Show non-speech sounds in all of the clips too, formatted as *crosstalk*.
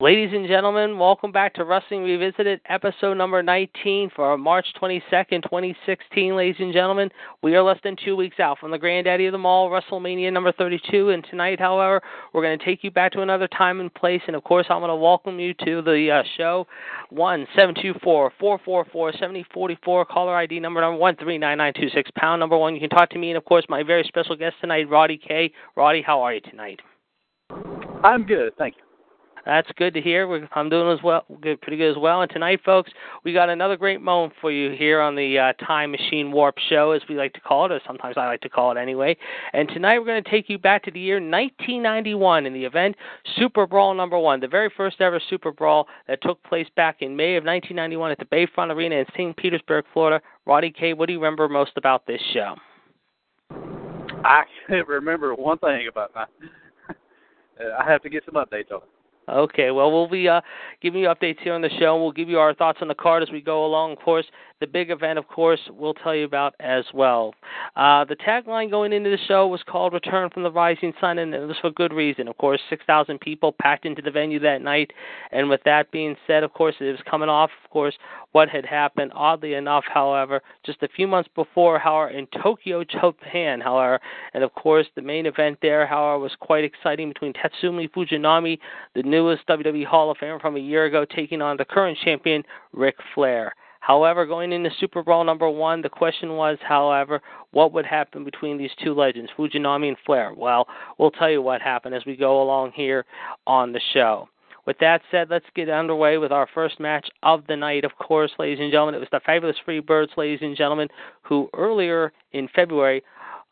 Ladies and gentlemen, welcome back to Wrestling Revisited, episode number 19 for March 22nd, 2016. Ladies and gentlemen, we are less than two weeks out from the granddaddy of them all, WrestleMania number 32. And tonight, however, we're going to take you back to another time and place. And of course, I'm going to welcome you to the uh, show. One seven two four four four four seventy forty four. Caller ID number number one three nine nine two six. Pound number one. You can talk to me, and of course, my very special guest tonight, Roddy K. Roddy, how are you tonight? I'm good, thank you. That's good to hear. We're, I'm doing as well, good, pretty good as well. And tonight, folks, we got another great moment for you here on the uh, Time Machine Warp Show, as we like to call it, or sometimes I like to call it anyway. And tonight, we're going to take you back to the year 1991 in the event Super Brawl number one, the very first ever Super Brawl that took place back in May of 1991 at the Bayfront Arena in St. Petersburg, Florida. Roddy K, what do you remember most about this show? I can't remember one thing about that. *laughs* I have to get some updates on it. Okay, well, we'll be uh, giving you updates here on the show. We'll give you our thoughts on the card as we go along. Of course, the big event, of course, we'll tell you about as well. Uh, the tagline going into the show was called Return from the Rising Sun, and it was for good reason. Of course, 6,000 people packed into the venue that night. And with that being said, of course, it was coming off, of course, what had happened. Oddly enough, however, just a few months before, however, in Tokyo, Japan, however, and of course, the main event there, however, was quite exciting between Tatsumi Fujinami, the newest WWE Hall of Famer from a year ago, taking on the current champion, Ric Flair. However, going into Super Brawl number one, the question was, however, what would happen between these two legends, Fujinami and Flair? Well, we'll tell you what happened as we go along here on the show. With that said, let's get underway with our first match of the night. Of course, ladies and gentlemen, it was the Fabulous Freebirds, ladies and gentlemen, who earlier in February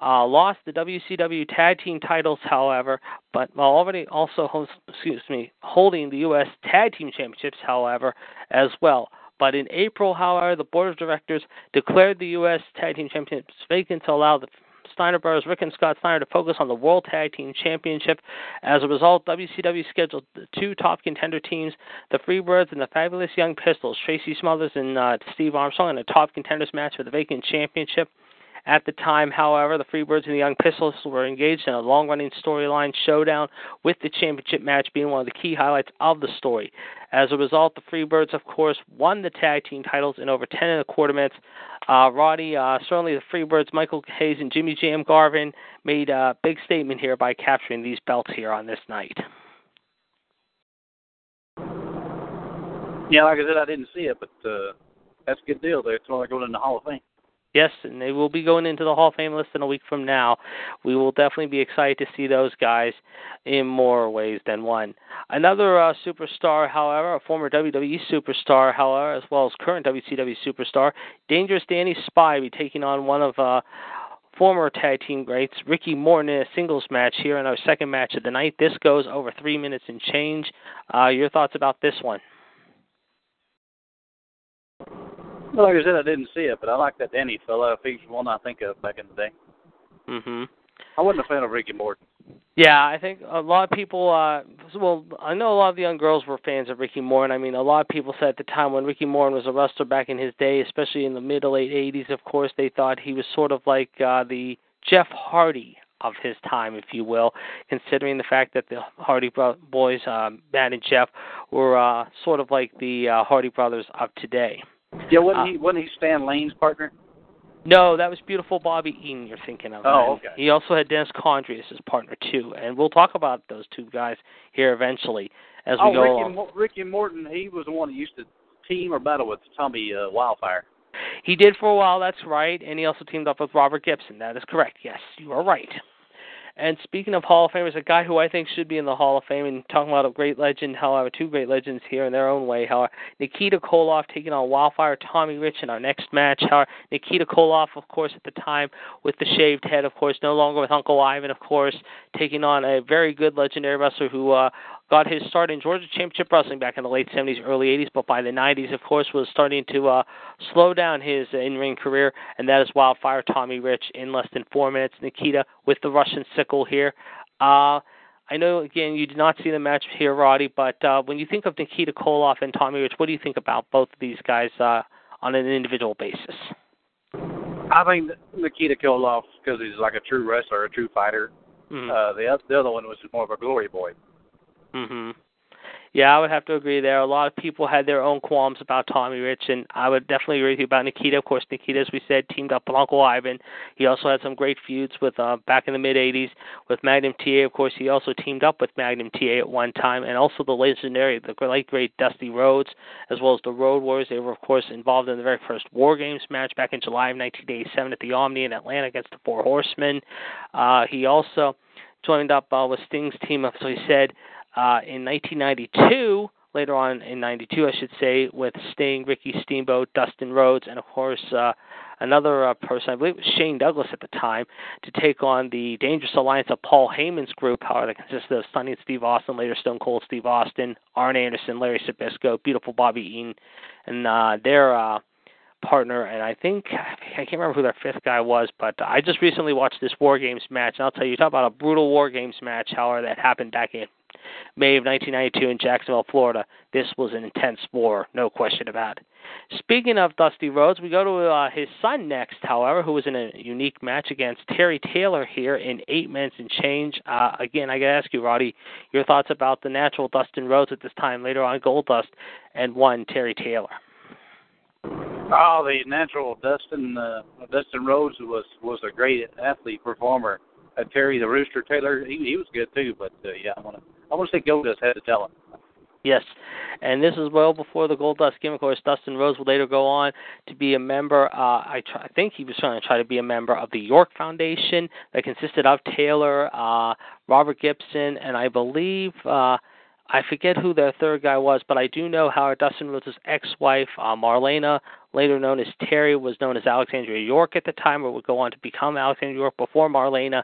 uh, lost the WCW Tag Team titles, however, but while already also, host, excuse me, holding the U.S. Tag Team Championships, however, as well. But in April, however, the board of directors declared the U.S. Tag Team Championships vacant to allow the Steiner brothers, Rick and Scott Steiner, to focus on the World Tag Team Championship. As a result, WCW scheduled two top contender teams, the Freebirds and the Fabulous Young Pistols, Tracy Smothers and uh, Steve Armstrong, in a top contenders match for the vacant championship. At the time, however, the Freebirds and the Young Pistols were engaged in a long running storyline showdown, with the championship match being one of the key highlights of the story. As a result, the Freebirds, of course, won the tag team titles in over 10 and a quarter minutes. Uh, Roddy, uh, certainly the Freebirds, Michael Hayes and Jimmy Jam Garvin made a big statement here by capturing these belts here on this night. Yeah, like I said, I didn't see it, but uh, that's a good deal. They're going in the Hall of Fame. Yes, and they will be going into the Hall of Fame list in a week from now. We will definitely be excited to see those guys in more ways than one. Another uh, superstar, however, a former WWE superstar, however, as well as current WCW superstar, Dangerous Danny Spy, be taking on one of uh, former tag team greats, Ricky Morton, in a singles match here in our second match of the night. This goes over three minutes and change. Uh, your thoughts about this one? Well, like I said, I didn't see it, but I like that Danny fella. If he's one I think of back in the day. Mhm. I wasn't a fan of Ricky Morton. Yeah, I think a lot of people. uh Well, I know a lot of the young girls were fans of Ricky Morton. I mean, a lot of people said at the time when Ricky Morton was a wrestler back in his day, especially in the mid to late '80s, of course, they thought he was sort of like uh the Jeff Hardy of his time, if you will, considering the fact that the Hardy boys, um, Matt and Jeff, were uh sort of like the uh, Hardy brothers of today. Yeah, wasn't Uh, he? Wasn't he Stan Lane's partner? No, that was beautiful Bobby Eaton you're thinking of. Oh, okay. He also had Dennis Condrey as his partner too, and we'll talk about those two guys here eventually as we oh, go Ricky, along. Mo- Ricky Morton. He was the one that used to team or battle with Tommy uh, Wildfire. He did for a while, that's right, and he also teamed up with Robert Gibson. That is correct. Yes, you are right. And speaking of Hall of Famers, a guy who I think should be in the Hall of Fame, and talking about a great legend, however, two great legends here in their own way. However, Nikita Koloff taking on Wildfire Tommy Rich in our next match. However, Nikita Koloff, of course, at the time with the shaved head, of course, no longer with Uncle Ivan, of course, taking on a very good legendary wrestler who uh, got his start in Georgia Championship Wrestling back in the late 70s, early 80s, but by the 90s, of course, was starting to uh, slow down his in-ring career, and that is Wildfire Tommy Rich in less than four minutes. Nikita with the Russian sickle here. Uh, I know, again, you did not see the match here, Roddy, but uh, when you think of Nikita Koloff and Tommy Rich, what do you think about both of these guys uh, on an individual basis? I think Nikita Koloff because he's like a true wrestler, a true fighter. Mm-hmm. Uh, the the other one was more of a glory boy. Mhm. Yeah, I would have to agree there. A lot of people had their own qualms about Tommy Rich, and I would definitely agree with you about Nikita. Of course, Nikita, as we said, teamed up with Uncle Ivan. He also had some great feuds with uh, back in the mid '80s with Magnum TA. Of course, he also teamed up with Magnum TA at one time, and also the legendary, the late great Dusty Rhodes, as well as the Road Warriors. They were, of course, involved in the very first War Games match back in July of 1987 at the Omni in Atlanta against the Four Horsemen. Uh, he also joined up uh, with Sting's team, so he said uh, in 1992, later on in 92, I should say, with Sting, Ricky Steamboat, Dustin Rhodes, and of course uh, another uh, person, I believe it was Shane Douglas at the time, to take on the Dangerous Alliance of Paul Heyman's group, however, that consisted of Stunning Steve Austin, later Stone Cold Steve Austin, Arn Anderson, Larry Zbyszko, Beautiful Bobby Eaton, and uh, their uh, partner, and I think I can't remember who their fifth guy was, but I just recently watched this War Games match, and I'll tell you, talk about a brutal War Games match, however, that happened back in May of 1992 in Jacksonville, Florida. This was an intense war, no question about it. Speaking of Dusty Rhodes, we go to uh, his son next, however, who was in a unique match against Terry Taylor here in eight minutes and change. Uh, again, I got to ask you, Roddy, your thoughts about the natural Dustin Rhodes at this time, later on Goldust, and one Terry Taylor. Oh, the natural Dustin uh, Dustin Rhodes was was a great athlete performer. Uh, Terry the Rooster Taylor, he he was good too. But uh, yeah, I want to I want to say Goldust had to tell him. Yes, and this is well before the Goldust gimmick. Of course, Dustin Rhodes would later go on to be a member. Uh, I, try, I think he was trying to try to be a member of the York Foundation that consisted of Taylor, uh, Robert Gibson, and I believe uh, I forget who their third guy was, but I do know how Dustin Rhodes' ex-wife, uh, Marlena, later known as Terry, was known as Alexandria York at the time, or would go on to become Alexandria York before Marlena,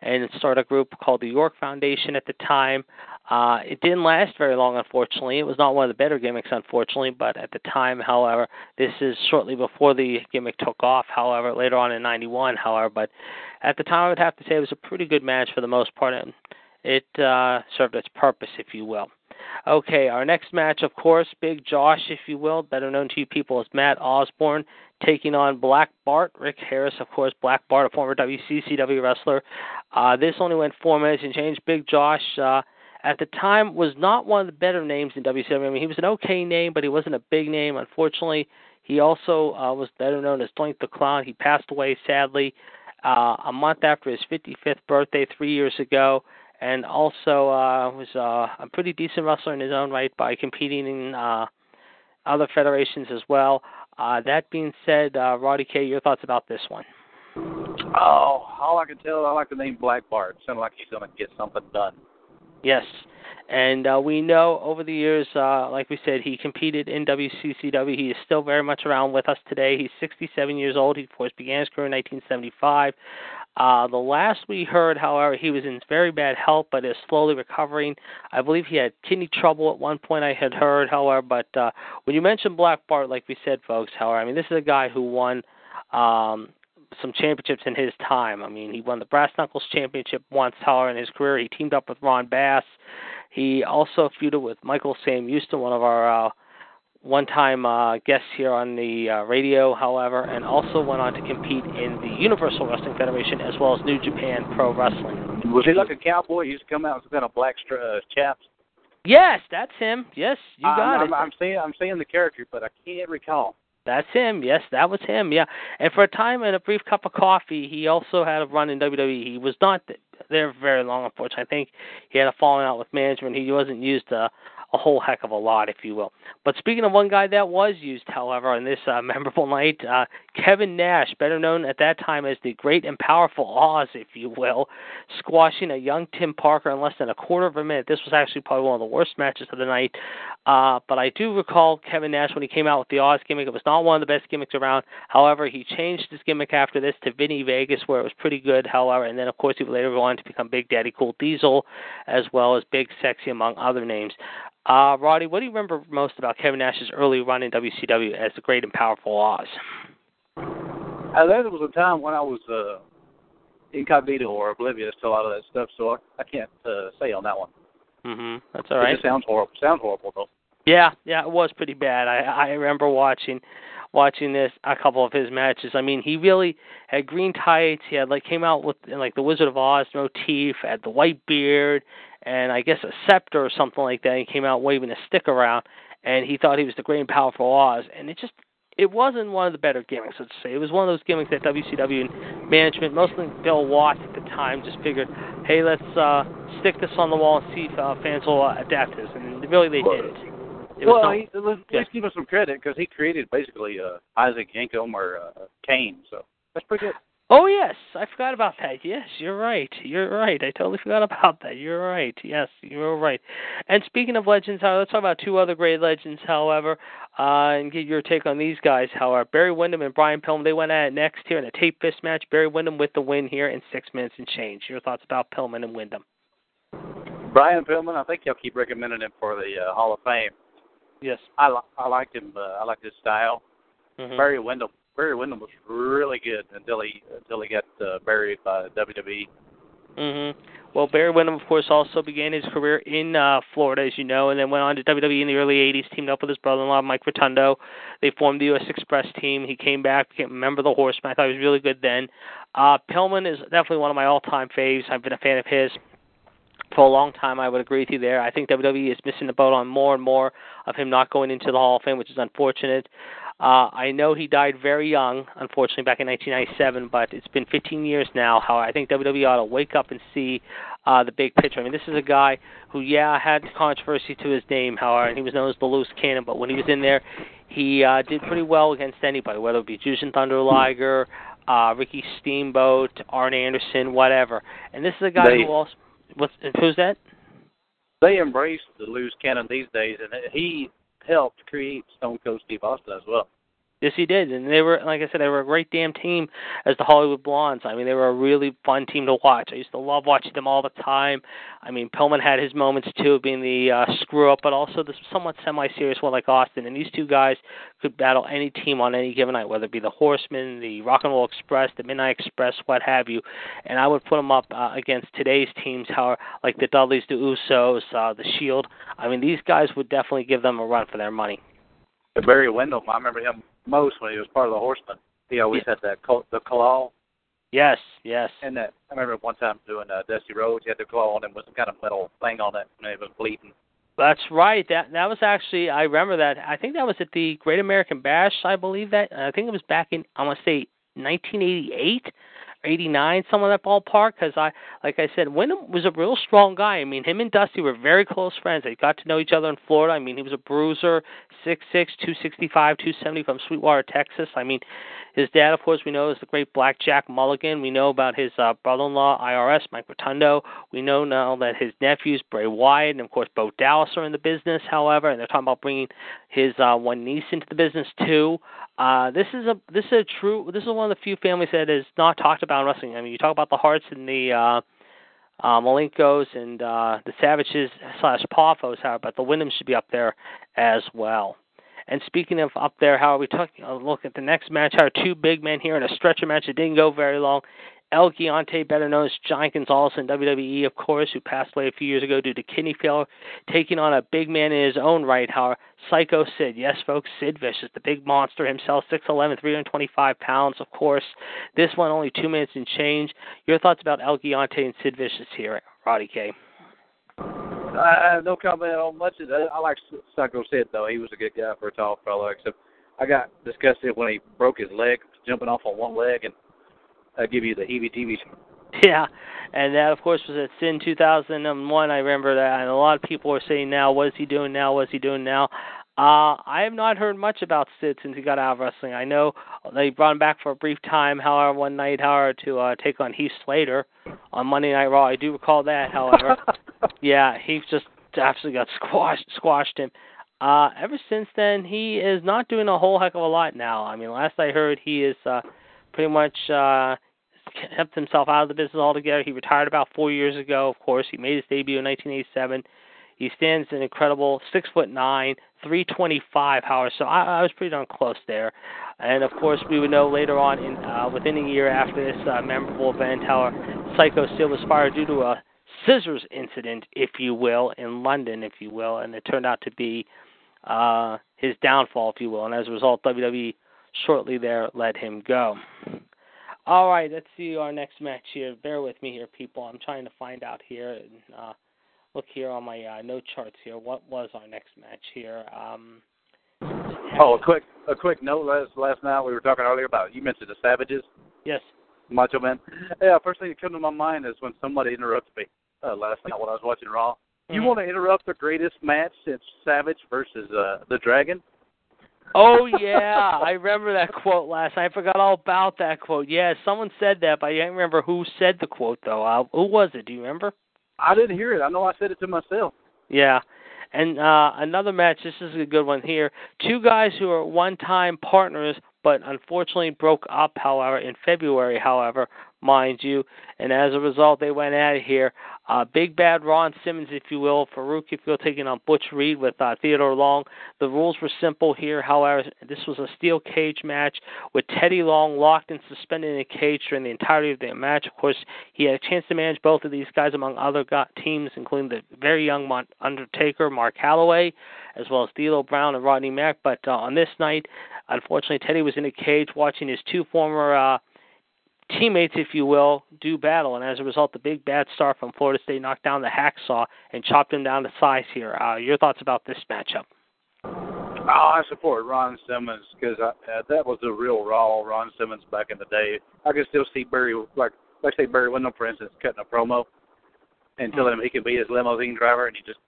and start a group called the York Foundation at the time. Uh, it didn't last very long, unfortunately. It was not one of the better gimmicks, unfortunately, but at the time, however, this is shortly before the gimmick took off, however, later on in 91, however, but at the time, I would have to say it was a pretty good match for the most part, and it uh, served its purpose, if you will. Okay, our next match, of course, Big Josh, if you will, better known to you people as Matt Osborne, taking on Black Bart. Rick Harris, of course, Black Bart, a former WCCW wrestler. Uh, this only went four minutes and change. Big Josh, uh, at the time, was not one of the better names in WCW. I mean, he was an okay name, but he wasn't a big name. Unfortunately, he also uh, was better known as Doink the Clown. He passed away, sadly, uh, a month after his 55th birthday three years ago and also uh, was uh, a pretty decent wrestler in his own right by competing in uh, other federations as well. Uh, that being said, uh, Roddy K, your thoughts about this one? Oh, all I can tell, I like the name Black Bart. Sounds like he's going to get something done. Yes, and uh, we know over the years, uh, like we said, he competed in WCCW. He is still very much around with us today. He's 67 years old. He, of course, began his career in 1975. Uh, the last we heard, however, he was in very bad health, but is slowly recovering. I believe he had kidney trouble at one point. I had heard, however, but uh, when you mentioned Black Bart, like we said, folks, however, I mean this is a guy who won um, some championships in his time. I mean, he won the Brass Knuckles Championship once, however, in his career. He teamed up with Ron Bass. He also feuded with Michael Sam Houston, one of our uh, one-time uh, guest here on the uh, radio, however, and also went on to compete in the Universal Wrestling Federation as well as New Japan Pro Wrestling. Was he like a cowboy? He used to come out with kind of black stra- uh, chaps. Yes, that's him. Yes, you got I'm, it. I'm, I'm seeing I'm seeing the character, but I can't recall. That's him. Yes, that was him. Yeah, and for a time and a brief cup of coffee, he also had a run in WWE. He was not there very long, unfortunately. I think he had a falling out with management. He wasn't used uh, a whole heck of a lot, if you will. But speaking of one guy that was used, however, on this uh, *laughs* memorable night, uh, Kevin Nash, better known at that time as the Great and Powerful Oz, if you will, squashing a young Tim Parker in less than a quarter of a minute. This was actually probably one of the worst matches of the night. Uh, but I do recall Kevin Nash when he came out with the Oz gimmick. It was not one of the best gimmicks around. However, he changed his gimmick after this to Vinny Vegas, where it was pretty good. However, and then of course he would later go on to become Big Daddy Cool Diesel, as well as Big Sexy, among other names. Uh, Roddy, what do you remember most about Kevin Nash's early run in WCW as the Great and Powerful Oz? Uh, there was a time when I was uh, incognito or oblivious to a lot of that stuff, so I, I can't uh, say on that one. Mhm. That's all right. It sounds horrible. Sounds horrible though. Yeah, yeah, it was pretty bad. I I remember watching watching this a couple of his matches. I mean, he really had green tights. He had like came out with like the Wizard of Oz motif, had the white beard, and I guess a scepter or something like that. He came out waving a stick around, and he thought he was the great and powerful Oz. And it just it wasn't one of the better gimmicks, let's say. It was one of those gimmicks that WCW and management, mostly Bill Watts at the time, just figured, hey, let's uh, stick this on the wall and see if uh, fans will uh, adapt this. And really, they didn't. It well, not, he, let's, yeah. let's give him some credit because he created basically uh, Isaac Yankem or uh, Kane, so that's pretty good. Oh yes, I forgot about that. Yes, you're right. You're right. I totally forgot about that. You're right. Yes, you're right. And speaking of legends, let's talk about two other great legends, however, uh, and get your take on these guys. However, Barry Windham and Brian Pillman, they went at it next here in a tape fist match. Barry Windham with the win here in six minutes and change. Your thoughts about Pillman and Windham? Brian Pillman, I think y'all keep recommending him for the uh, Hall of Fame. Yes. I li- I liked him. Uh, I liked his style. Mm-hmm. Barry Windham. Barry Windham was really good until he until he got uh, buried by WWE. Mhm. Well, Barry Windham, of course, also began his career in uh, Florida, as you know, and then went on to WWE in the early '80s. Teamed up with his brother-in-law, Mike Rotundo. They formed the U.S. Express team. He came back, became a member of the Horsemen. I thought he was really good then. Uh, Pillman is definitely one of my all-time faves. I've been a fan of his for a long time. I would agree with you there. I think WWE is missing the boat on more and more of him not going into the Hall of Fame, which is unfortunate. Uh, I know he died very young, unfortunately, back in 1997, but it's been 15 years now. How I think WWE ought to wake up and see uh, the big picture. I mean, this is a guy who, yeah, had controversy to his name, however, and he was known as the loose cannon, but when he was in there, he uh, did pretty well against anybody, whether it be Jushin Thunder Liger, uh, Ricky Steamboat, Arn Anderson, whatever. And this is a guy They- who also. What's, who's that? They embrace the loose cannon these days, and he helped create Stone Cold Steve Austin as well. Yes, he did, and they were, like I said, they were a great damn team as the Hollywood Blondes. I mean, they were a really fun team to watch. I used to love watching them all the time. I mean, Pillman had his moments too, being the uh, screw up, but also the somewhat semi-serious one like Austin. And these two guys could battle any team on any given night, whether it be the Horsemen, the Rock and Roll Express, the Midnight Express, what have you. And I would put them up uh, against today's teams, how like the Dudleys, the Usos, uh, the Shield. I mean, these guys would definitely give them a run for their money. Barry Windham, I remember him most when he was part of the Horsemen. He always had that col- the claw, Yes, yes. and that I remember one time doing uh, Dusty Rhodes. He had the claw on him with some kind of metal thing on it, and it was bleeding. That's right. That that was actually I remember that. I think that was at the Great American Bash. I believe that. I think it was back in I want to say 1988 or 89, some of that ballpark. Because I, like I said, Windham was a real strong guy. I mean, him and Dusty were very close friends. They got to know each other in Florida. I mean, he was a bruiser, six six, two sixty five, two seventy from Sweetwater, Texas. I mean, his dad, of course, we know is the great Blackjack Mulligan. We know about his uh, brother-in-law, IRS, Mike Rotundo. We know now that his nephews, Bray Wyatt, and of course, Bo Dallas are in the business. However, and they're talking about bringing his uh, one niece into the business too. Uh, this is a this is a true. This is one of the few families that is not talked about in wrestling. I mean, you talk about the Hearts and the. Uh, uh, Malenkos and uh, the Savages slash Poffos, however, but the Windhams should be up there as well. And speaking of up there, how are we talking? Uh, look at the next match. Our two big men here in a stretcher match that didn't go very long. El Giante, better known as Giant Gonzalez in WWE, of course, who passed away a few years ago due to kidney failure, taking on a big man in his own right, how Psycho Sid. Yes, folks, Sid Vicious, the big monster himself, 6'11", 325 pounds, of course. This one only two minutes and change. Your thoughts about El Giante and Sid Vicious here, Roddy K? I have no comment on much of that. I like Psycho Sid though. He was a good guy for a tall fellow. Except I got disgusted when he broke his leg jumping off on one leg, and I give you the heebie-jeebies. *laughs* Yeah, and that of course was at Sin 2001. I remember that, and a lot of people are saying now, "What is he doing now? What is he doing now?" Uh, I have not heard much about Sid since he got out of wrestling. I know they brought him back for a brief time, however, one night, however, to uh, take on Heath Slater on Monday Night Raw. I do recall that, however. *laughs* yeah, he just absolutely got squashed, squashed him. Uh, ever since then, he is not doing a whole heck of a lot now. I mean, last I heard, he is uh, pretty much uh, kept himself out of the business altogether. He retired about four years ago. Of course, he made his debut in 1987. He stands an incredible six foot nine, 325. However, so I, I was pretty darn close there. And of course, we would know later on, in uh, within a year after this uh, memorable event, how Psycho Sid was fired due to a scissors incident, if you will, in London, if you will, and it turned out to be uh, his downfall, if you will. And as a result, WWE shortly there let him go. All right, let's see our next match here. Bear with me here, people. I'm trying to find out here. And, uh, look here on my uh, note charts here. What was our next match here? Um, oh, a quick a quick note. Last last night we were talking earlier about you mentioned the Savages. Yes. Macho Man. Yeah, first thing that came to my mind is when somebody interrupts me uh, last night when I was watching Raw. Mm-hmm. You want to interrupt the greatest match since Savage versus uh, the Dragon? Oh *laughs* yeah, I remember that quote last. Night. I forgot all about that quote. Yeah, someone said that, but I can't remember who said the quote though. Uh, who was it? Do you remember? I didn't hear it. I know I said it to myself. Yeah. And uh another match, this is a good one here. Two guys who are one time partners but unfortunately broke up however in February, however, mind you, and as a result they went out of here. Uh, big bad Ron Simmons, if you will, Farouk, if you'll taking on Butch Reed with uh, Theodore Long. The rules were simple here, however, this was a steel cage match with Teddy Long locked and suspended in a cage during the entirety of the match. Of course, he had a chance to manage both of these guys among other teams, including the very young Undertaker, Mark Calaway, as well as D'Lo Brown and Rodney Mack. But uh, on this night, unfortunately, Teddy was in a cage watching his two former uh, teammates, if you will, do battle, and as a result, the big bad star from Florida State knocked down the hacksaw and chopped him down to size here. Uh, your thoughts about this matchup? Oh, I support Ron Simmons because uh, that was the real raw Ron Simmons back in the day. I can still see Barry, like let's say Barry Windham, for instance, cutting a promo and telling him he could be his limousine driver, and he just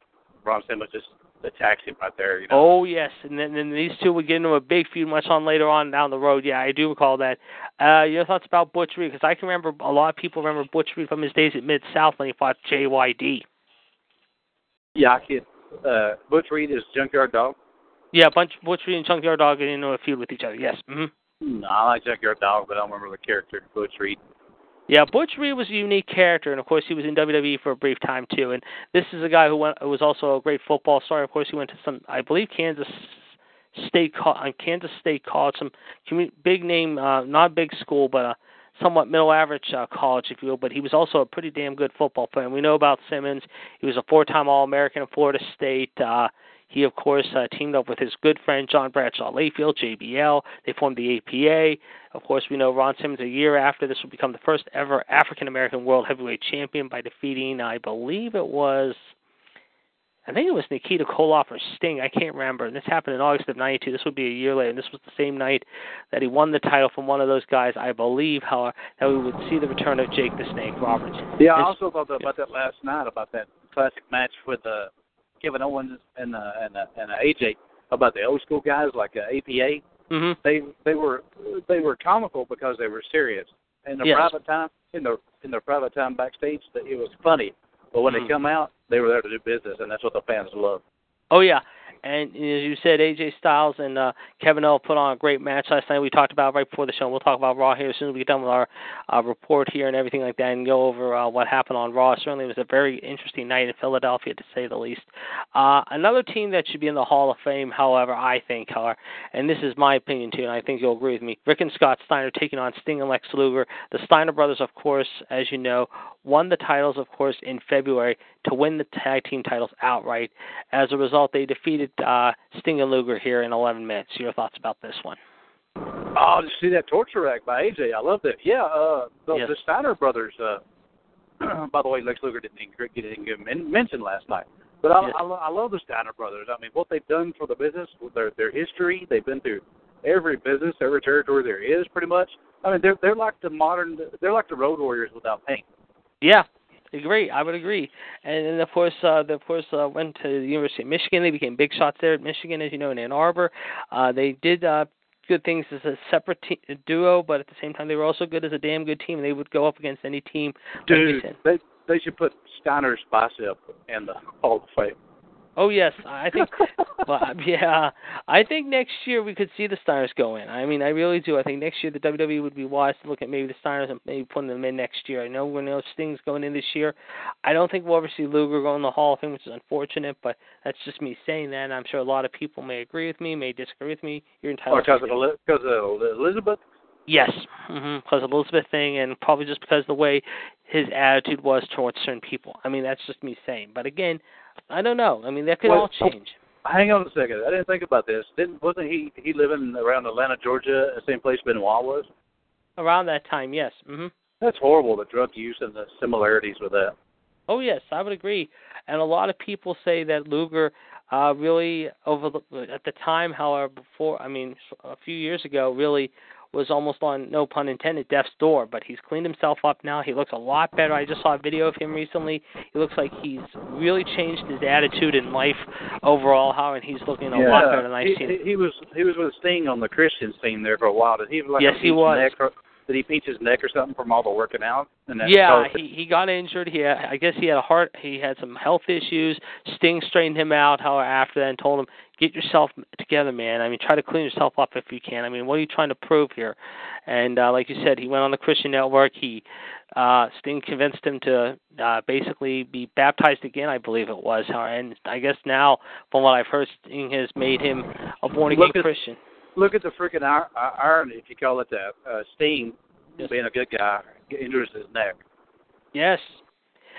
Ron Simmons just attacks him right there. You know? Oh yes, and then, then these two would get into a big feud much on later on down the road. Yeah, I do recall that. Uh, your thoughts about Butch Reed? Because I can remember a lot of people remember Butch Reed from his days at Mid South when he fought JYD. Yeah, I can. Uh, Butch Reed is Junkyard Dog. Yeah, bunch Butch Reed and Junkyard Dog get into a feud with each other. Yes. Mm-hmm. No, I like Junkyard Dog, but I don't remember the character Butch Reed. Yeah, Butch Reed was a unique character, and of course he was in WWE for a brief time too. And this is a guy who went, was also a great football star. Of course, he went to some, I believe, Kansas State, on Kansas State College, some big name, uh, not big school, but a somewhat middle average uh, college, if you will. But he was also a pretty damn good football player. And we know about Simmons. He was a four-time All-American at Florida State. Uh, he, of course, uh, teamed up with his good friend John Bradshaw Layfield, JBL. They formed the APA. Of course, we know Ron Simmons a year after this will become the first ever African American World Heavyweight Champion by defeating, I believe it was I think it was Nikita Koloff or Sting. I can't remember. And this happened in August of '92. This would be a year later. And this was the same night that he won the title from one of those guys. I believe, however, that we would see the return of Jake the Snake Roberts. Yeah, I also thought about that last night about that classic match with uh, Kevin Owens and uh, and uh, and uh, AJ about the old school guys like uh, APA. Mm-hmm. They they were they were comical because they were serious. In the yes. private time, in the in their private time backstage, That it was funny. But when mm-hmm. they come out, they were there to do business, and that's what the fans love. Oh yeah, and as you said, AJ Styles and uh, Kevin Owens put on a great match last night. We talked about right before the show. We'll talk about Raw here as soon as we get done with our uh, report here and everything like that, and go over uh, what happened on Raw. Certainly, it was a very interesting night in Philadelphia, to say the least. Uh, another team that should be in the Hall of Fame, however, I think, however, and this is my opinion too, and I think you'll agree with me. Rick and Scott Steiner taking on Sting and Lex Luger. The Steiner brothers, of course, as you know, won the titles, of course, in February to win the tag team titles outright. As a result, they defeated uh, Sting and Luger here in 11 minutes. Your thoughts about this one? Oh, to see that torture rack by AJ, I love that. Yeah, uh, the, yes. the Steiner brothers. Uh, *clears throat* by the way, Lex Luger didn't get didn't get mentioned last night, but I, yes. I, I love the Steiner brothers. I mean, what they've done for the business, their their history, they've been through every business, every territory there is, pretty much. I mean, they're they're like the modern, they're like the Road Warriors without paint. Yeah, Agree, I would agree. And then of course, uh, they, of course, uh, went to the University of Michigan. They became big shots there at Michigan, as you know, in Ann Arbor. Uh, they did uh, good things as a separate te- duo, but at the same time, they were also good as a damn good team. They would go up against any team. Dude, like they they should put Steiner's bicep in the Hall of Fame. Oh yes, I think. *laughs* well, *laughs* yeah, I think next year we could see the Steiners go in. I mean, I really do. I think next year the WWE would be wise to look at maybe the Steiners and maybe putting them in next year. I know when those things going in this year. I don't think we'll ever see Luger go in the Hall of Fame, which is unfortunate. But that's just me saying that. And I'm sure a lot of people may agree with me, may disagree with me. You're entitled. Or because to of because of Elizabeth. Yes, mm-hmm. because of Elizabeth thing, and probably just because of the way his attitude was towards certain people. I mean, that's just me saying. But again, I don't know. I mean, that could Well, all change. Hang on a second. I didn't think about this. Didn't wasn't he he living around Atlanta, Georgia, the same place Benoit was? Around that time, yes. hmm That's horrible. The drug use and the similarities with that. Oh yes, I would agree. And a lot of people say that Luger uh really over the, at the time, however, before I mean a few years ago, really was almost on no pun intended death's door. But he's cleaned himself up now. He looks a lot better. I just saw a video of him recently. He looks like he's really changed his attitude in life overall. How and he's looking a lot better than I've he, seen. he, he was he was with Sting on the Christian scene there for a while. Did he like Yes, he was. Neck or, did he pinch his neck or something from all the working out? And that Yeah, he he got injured. He had, I guess he had a heart. He had some health issues. Sting straightened him out. However, after that, and told him, "Get yourself together, man. I mean, try to clean yourself up if you can. I mean, what are you trying to prove here?" And uh, like you said, he went on the Christian Network. He uh, Sting convinced him to uh, basically be baptized again. I believe it was. And I guess now, from what I've heard, Sting has made him a born again Christian. Look at the freaking ir- uh, irony, if you call it that. Uh, Sting, Yes. being a good guy, injures his neck. Yes.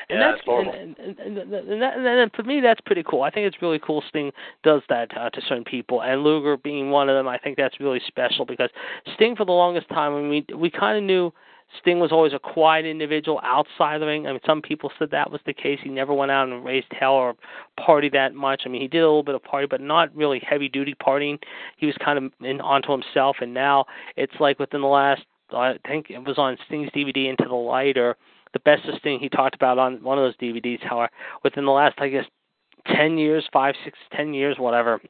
And Yeah, that's it's and, and, and, and, that, and, and for me that's pretty cool. I think it's really cool Sting does that uh, to certain people, and Luger being one of them. I think that's really special because Sting for the longest time, I mean, we kind of knew Sting was always a quiet individual outside the ring. I mean, some people said that was the case. He never went out and raised hell or party that much. I mean, he did a little bit of party, but not really heavy duty partying. He was kind of in onto himself, and now it's like within the last, I think it was on Sting's DVD Into the Light or the best of Sting he talked about on one of those DVDs. How within the last, I guess, ten years, five, six, ten years, whatever,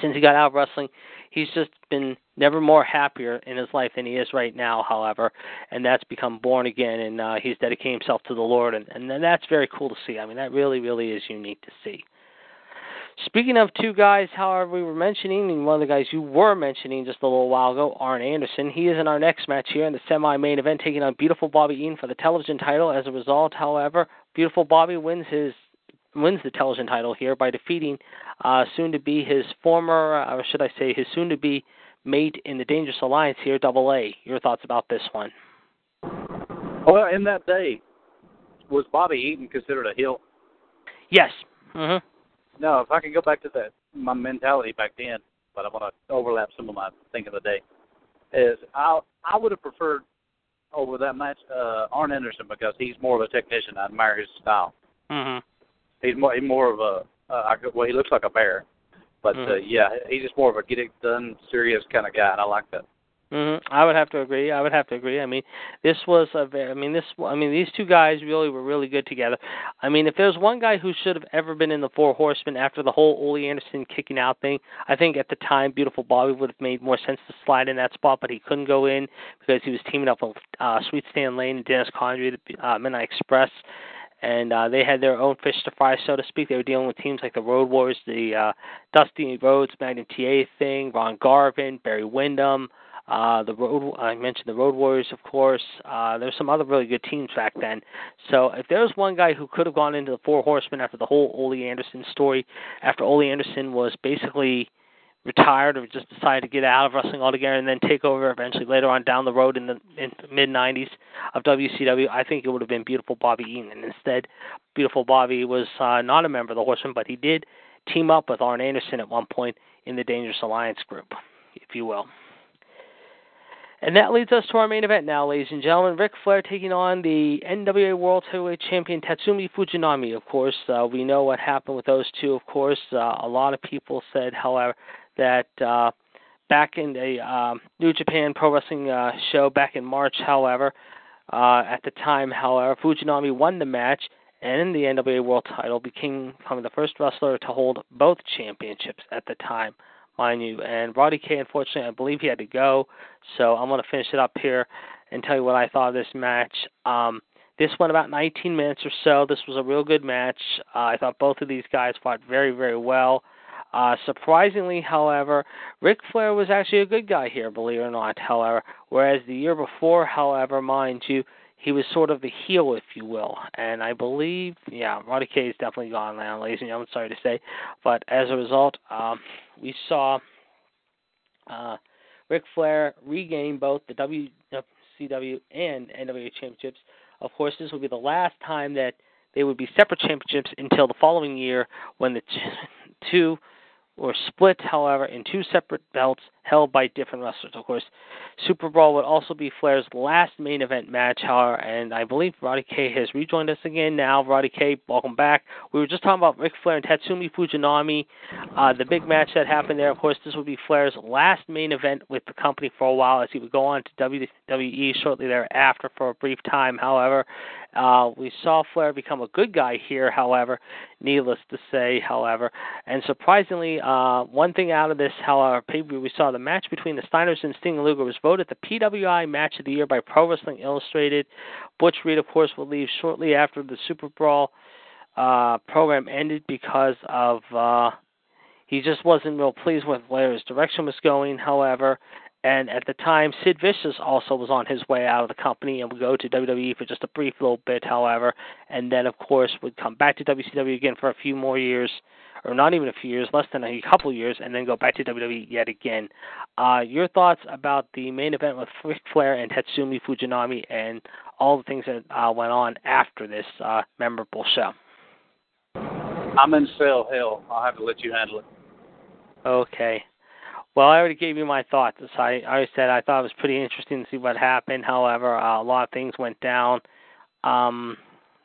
since he got out of wrestling, he's just been never more happier in his life than he is right now. However, and that's become born again, and uh, he's dedicating himself to the Lord, and and that's very cool to see. I mean, that really, really is unique to see. Speaking of two guys, however, we were mentioning, and one of the guys you were mentioning just a little while ago, Arn Anderson. He is in our next match here in the semi-main event, taking on Beautiful Bobby Eaton for the television title. As a result, however, Beautiful Bobby wins his wins the television title here by defeating uh, soon to be his former, uh, or should I say, his soon to be mate in the Dangerous Alliance here, Double A. Your thoughts about this one? Well, in that day, was Bobby Eaton considered a heel? Yes. Mhm. No, if I can go back to that my mentality back then, but I want to overlap some of my thinking of the day, is I I would have preferred over that match uh, Arn Anderson because he's more of a technician. I admire his style. Mhm. He's more he's more of a uh, I well he looks like a bear, but uh, Mhm. yeah, he's just more of a get it done, serious kind of guy, and I like that. Mm-hmm. I would have to agree. I would have to agree. I mean, this was a very. I mean, this. I mean, these two guys really were really good together. I mean, if there's one guy who should have ever been in the Four Horsemen after the whole Ole Anderson kicking out thing, I think at the time, Beautiful Bobby would have made more sense to slide in that spot, but he couldn't go in because he was teaming up with uh, Sweet Stan Lane and Dennis Condrey, the uh, Midnight Express. And uh, they had their own fish to fry, so to speak. They were dealing with teams like the Road Warriors, the uh, Dusty Rhodes, Magnum TA thing, Ron Garvin, Barry Windham, uh, the road I mentioned the Road Warriors, of course. Uh, there's some other really good teams back then. So if there was one guy who could have gone into the Four Horsemen after the whole Ole Anderson story, after Ole Anderson was basically retired or just decided to get out of wrestling altogether and then take over eventually later on down the road in the mid 90s of WCW, I think it would have been Beautiful Bobby Eaton. And instead, Beautiful Bobby was uh, not a member of the Horsemen, but he did team up with Arn Anderson at one point in the Dangerous Alliance group, if you will. And that leads us to our main event now, ladies and gentlemen. Ric Flair taking on the NWA World Heavyweight Champion Tatsumi Fujinami. Of course, uh, we know what happened with those two. Of course, uh, a lot of people said, however, that uh, back in the um, New Japan Pro Wrestling uh, show back in March, however, Uh, at the time, however, Fujinami won the match and the NWA World Title, became the first wrestler to hold both championships at the time, mind you. And Roddy K, unfortunately, I believe he had to go, so I'm going to finish it up here and tell you what I thought of this match. Um, this went about 19 minutes or so. This was a real good match. Uh, I thought both of these guys fought very, very well. Uh, surprisingly, however, Ric Flair was actually a good guy here, believe it or not, however. Whereas the year before, however, mind you, he was sort of the heel, if you will. And I believe, yeah, Roddy K is definitely gone now, ladies and gentlemen, sorry to say. But as a result, um, we saw uh, Ric Flair regain both the WCW and NWA championships. Of course, this will be the last time that they would be separate championships until the following year when the *laughs* two were split, however, in two separate belts held by different wrestlers. Of course, Super Brawl would also be Flair's last main event match, however, and I believe Roddy K has rejoined us again now. Roddy K, welcome back. We were just talking about Ric Flair and Tatsumi Fujinami, uh, the big match that happened there. Of course, this would be Flair's last main event with the company for a while as he would go on to WWE shortly thereafter for a brief time, however. Uh, we saw Flair become a good guy here, however, needless to say, however. And surprisingly, uh, one thing out of this, however, we saw the match between the Steiners and Sting Luger was voted the PWI Match of the Year by Pro Wrestling Illustrated. Butch Reed, of course, will leave shortly after the Super Brawl uh, program ended because of uh, he just wasn't real pleased with where his direction was going. However, and at the time, Sid Vicious also was on his way out of the company and would go to WWE for just a brief little bit, however, and then, of course, would come back to WCW again for a few more years, or not even a few years, less than a couple of years, and then go back to WWE yet again. Uh, your thoughts about the main event with Ric Flair and Tatsumi Fujinami and all the things that uh, went on after this uh, memorable show? I'm in cell hell. I'll have to let you handle it. Okay. Well, I already gave you my thoughts. I, I said I thought it was pretty interesting to see what happened. However, uh, a lot of things went down. Um,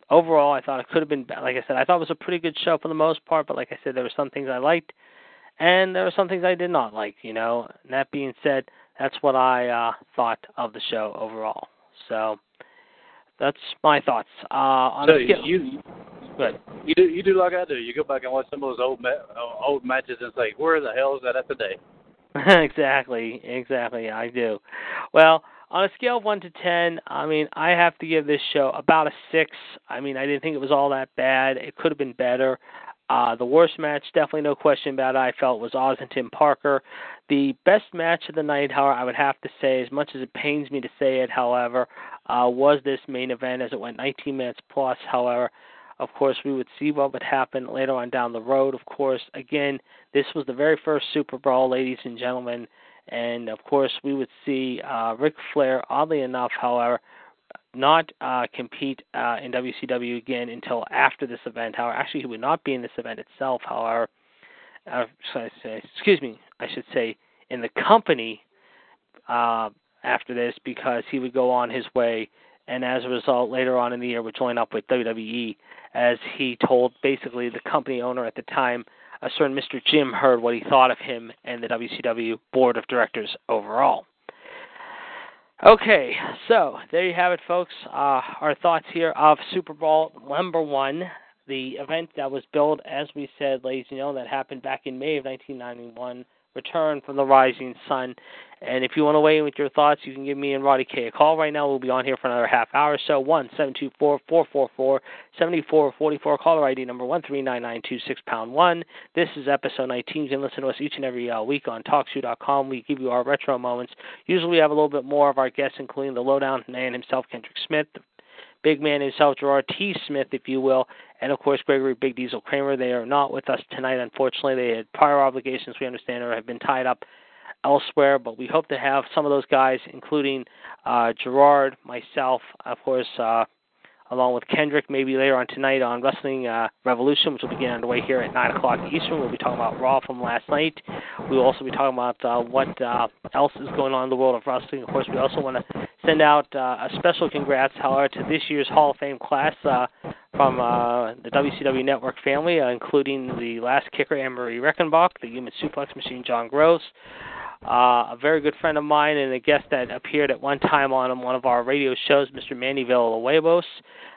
overall, I thought it could have been, like I said, I thought it was a pretty good show for the most part. But like I said, there were some things I liked, and there were some things I did not like. You know. And that being said, that's what I uh, thought of the show overall. So that's my thoughts. Uh, on so the you, Good. You do you do like I do. You go back and watch some of those old ma- old matches and say, "Where the hell is that at today?" *laughs* exactly, exactly. I do. Well, on a scale of one to ten, I mean, I have to give this show about a six. I mean, I didn't think it was all that bad. It could have been better. Uh, the worst match, definitely no question about it, I felt was Oz and Tim Parker. The best match of the night, however, I would have to say, as much as it pains me to say it, however, uh, was this main event as it went 19 minutes plus. However, of course, we would see what would happen later on down the road. Of course, again, this was the very first Super Brawl, ladies and gentlemen, and of course, we would see uh, Ric Flair, oddly enough, however, not uh, compete uh, in WCW again until after this event. However, actually, he would not be in this event itself. However, uh, say, excuse me, I should say in the company uh, after this because he would go on his way, and as a result, later on in the year, would join up with WWE as he told basically the company owner at the time, a certain Mr. Jim Herd what he thought of him and the WCW board of directors overall. Okay, so there you have it, folks. Uh, our thoughts here of Super Brawl number one, the event that was billed, as we said, ladies and gentlemen, that happened back in May of 1991 return from the rising sun. And if you want to weigh in with your thoughts, you can give me and Roddy K a call right now. We'll be on here for another half hour so. One seven two four four four four seventy four forty four. Caller ID number one three nine nine two six pound one. This is episode nineteen. You can listen to us each and every uh, week on TalkShoe.com. We give you our retro moments. Usually, we have a little bit more of our guests, including the lowdown man himself, Kendrick Smith, big man himself, Gerard T. Smith, if you will, and of course Gregory Big Diesel Kramer. They are not with us tonight, unfortunately. They had prior obligations, we understand, or have been tied up elsewhere. But we hope to have some of those guys, including uh, Gerard, myself, of course. Uh, along with Kendrick, maybe later on tonight on Wrestling uh, Revolution, which will begin underway here at 9 o'clock Eastern. We'll be talking about Raw from last night. We will also be talking about uh, what uh, else is going on in the world of wrestling. Of course, we also want to send out uh, a special congrats, however, to this year's Hall of Fame class uh, from uh, the WCW Network family, uh, including the last kicker, Anne Marie Reckenbach, the human suplex machine, John Gross. uh, a very good friend of mine and a guest that appeared at one time on one of our radio shows, Mr. Manny Villanuevos.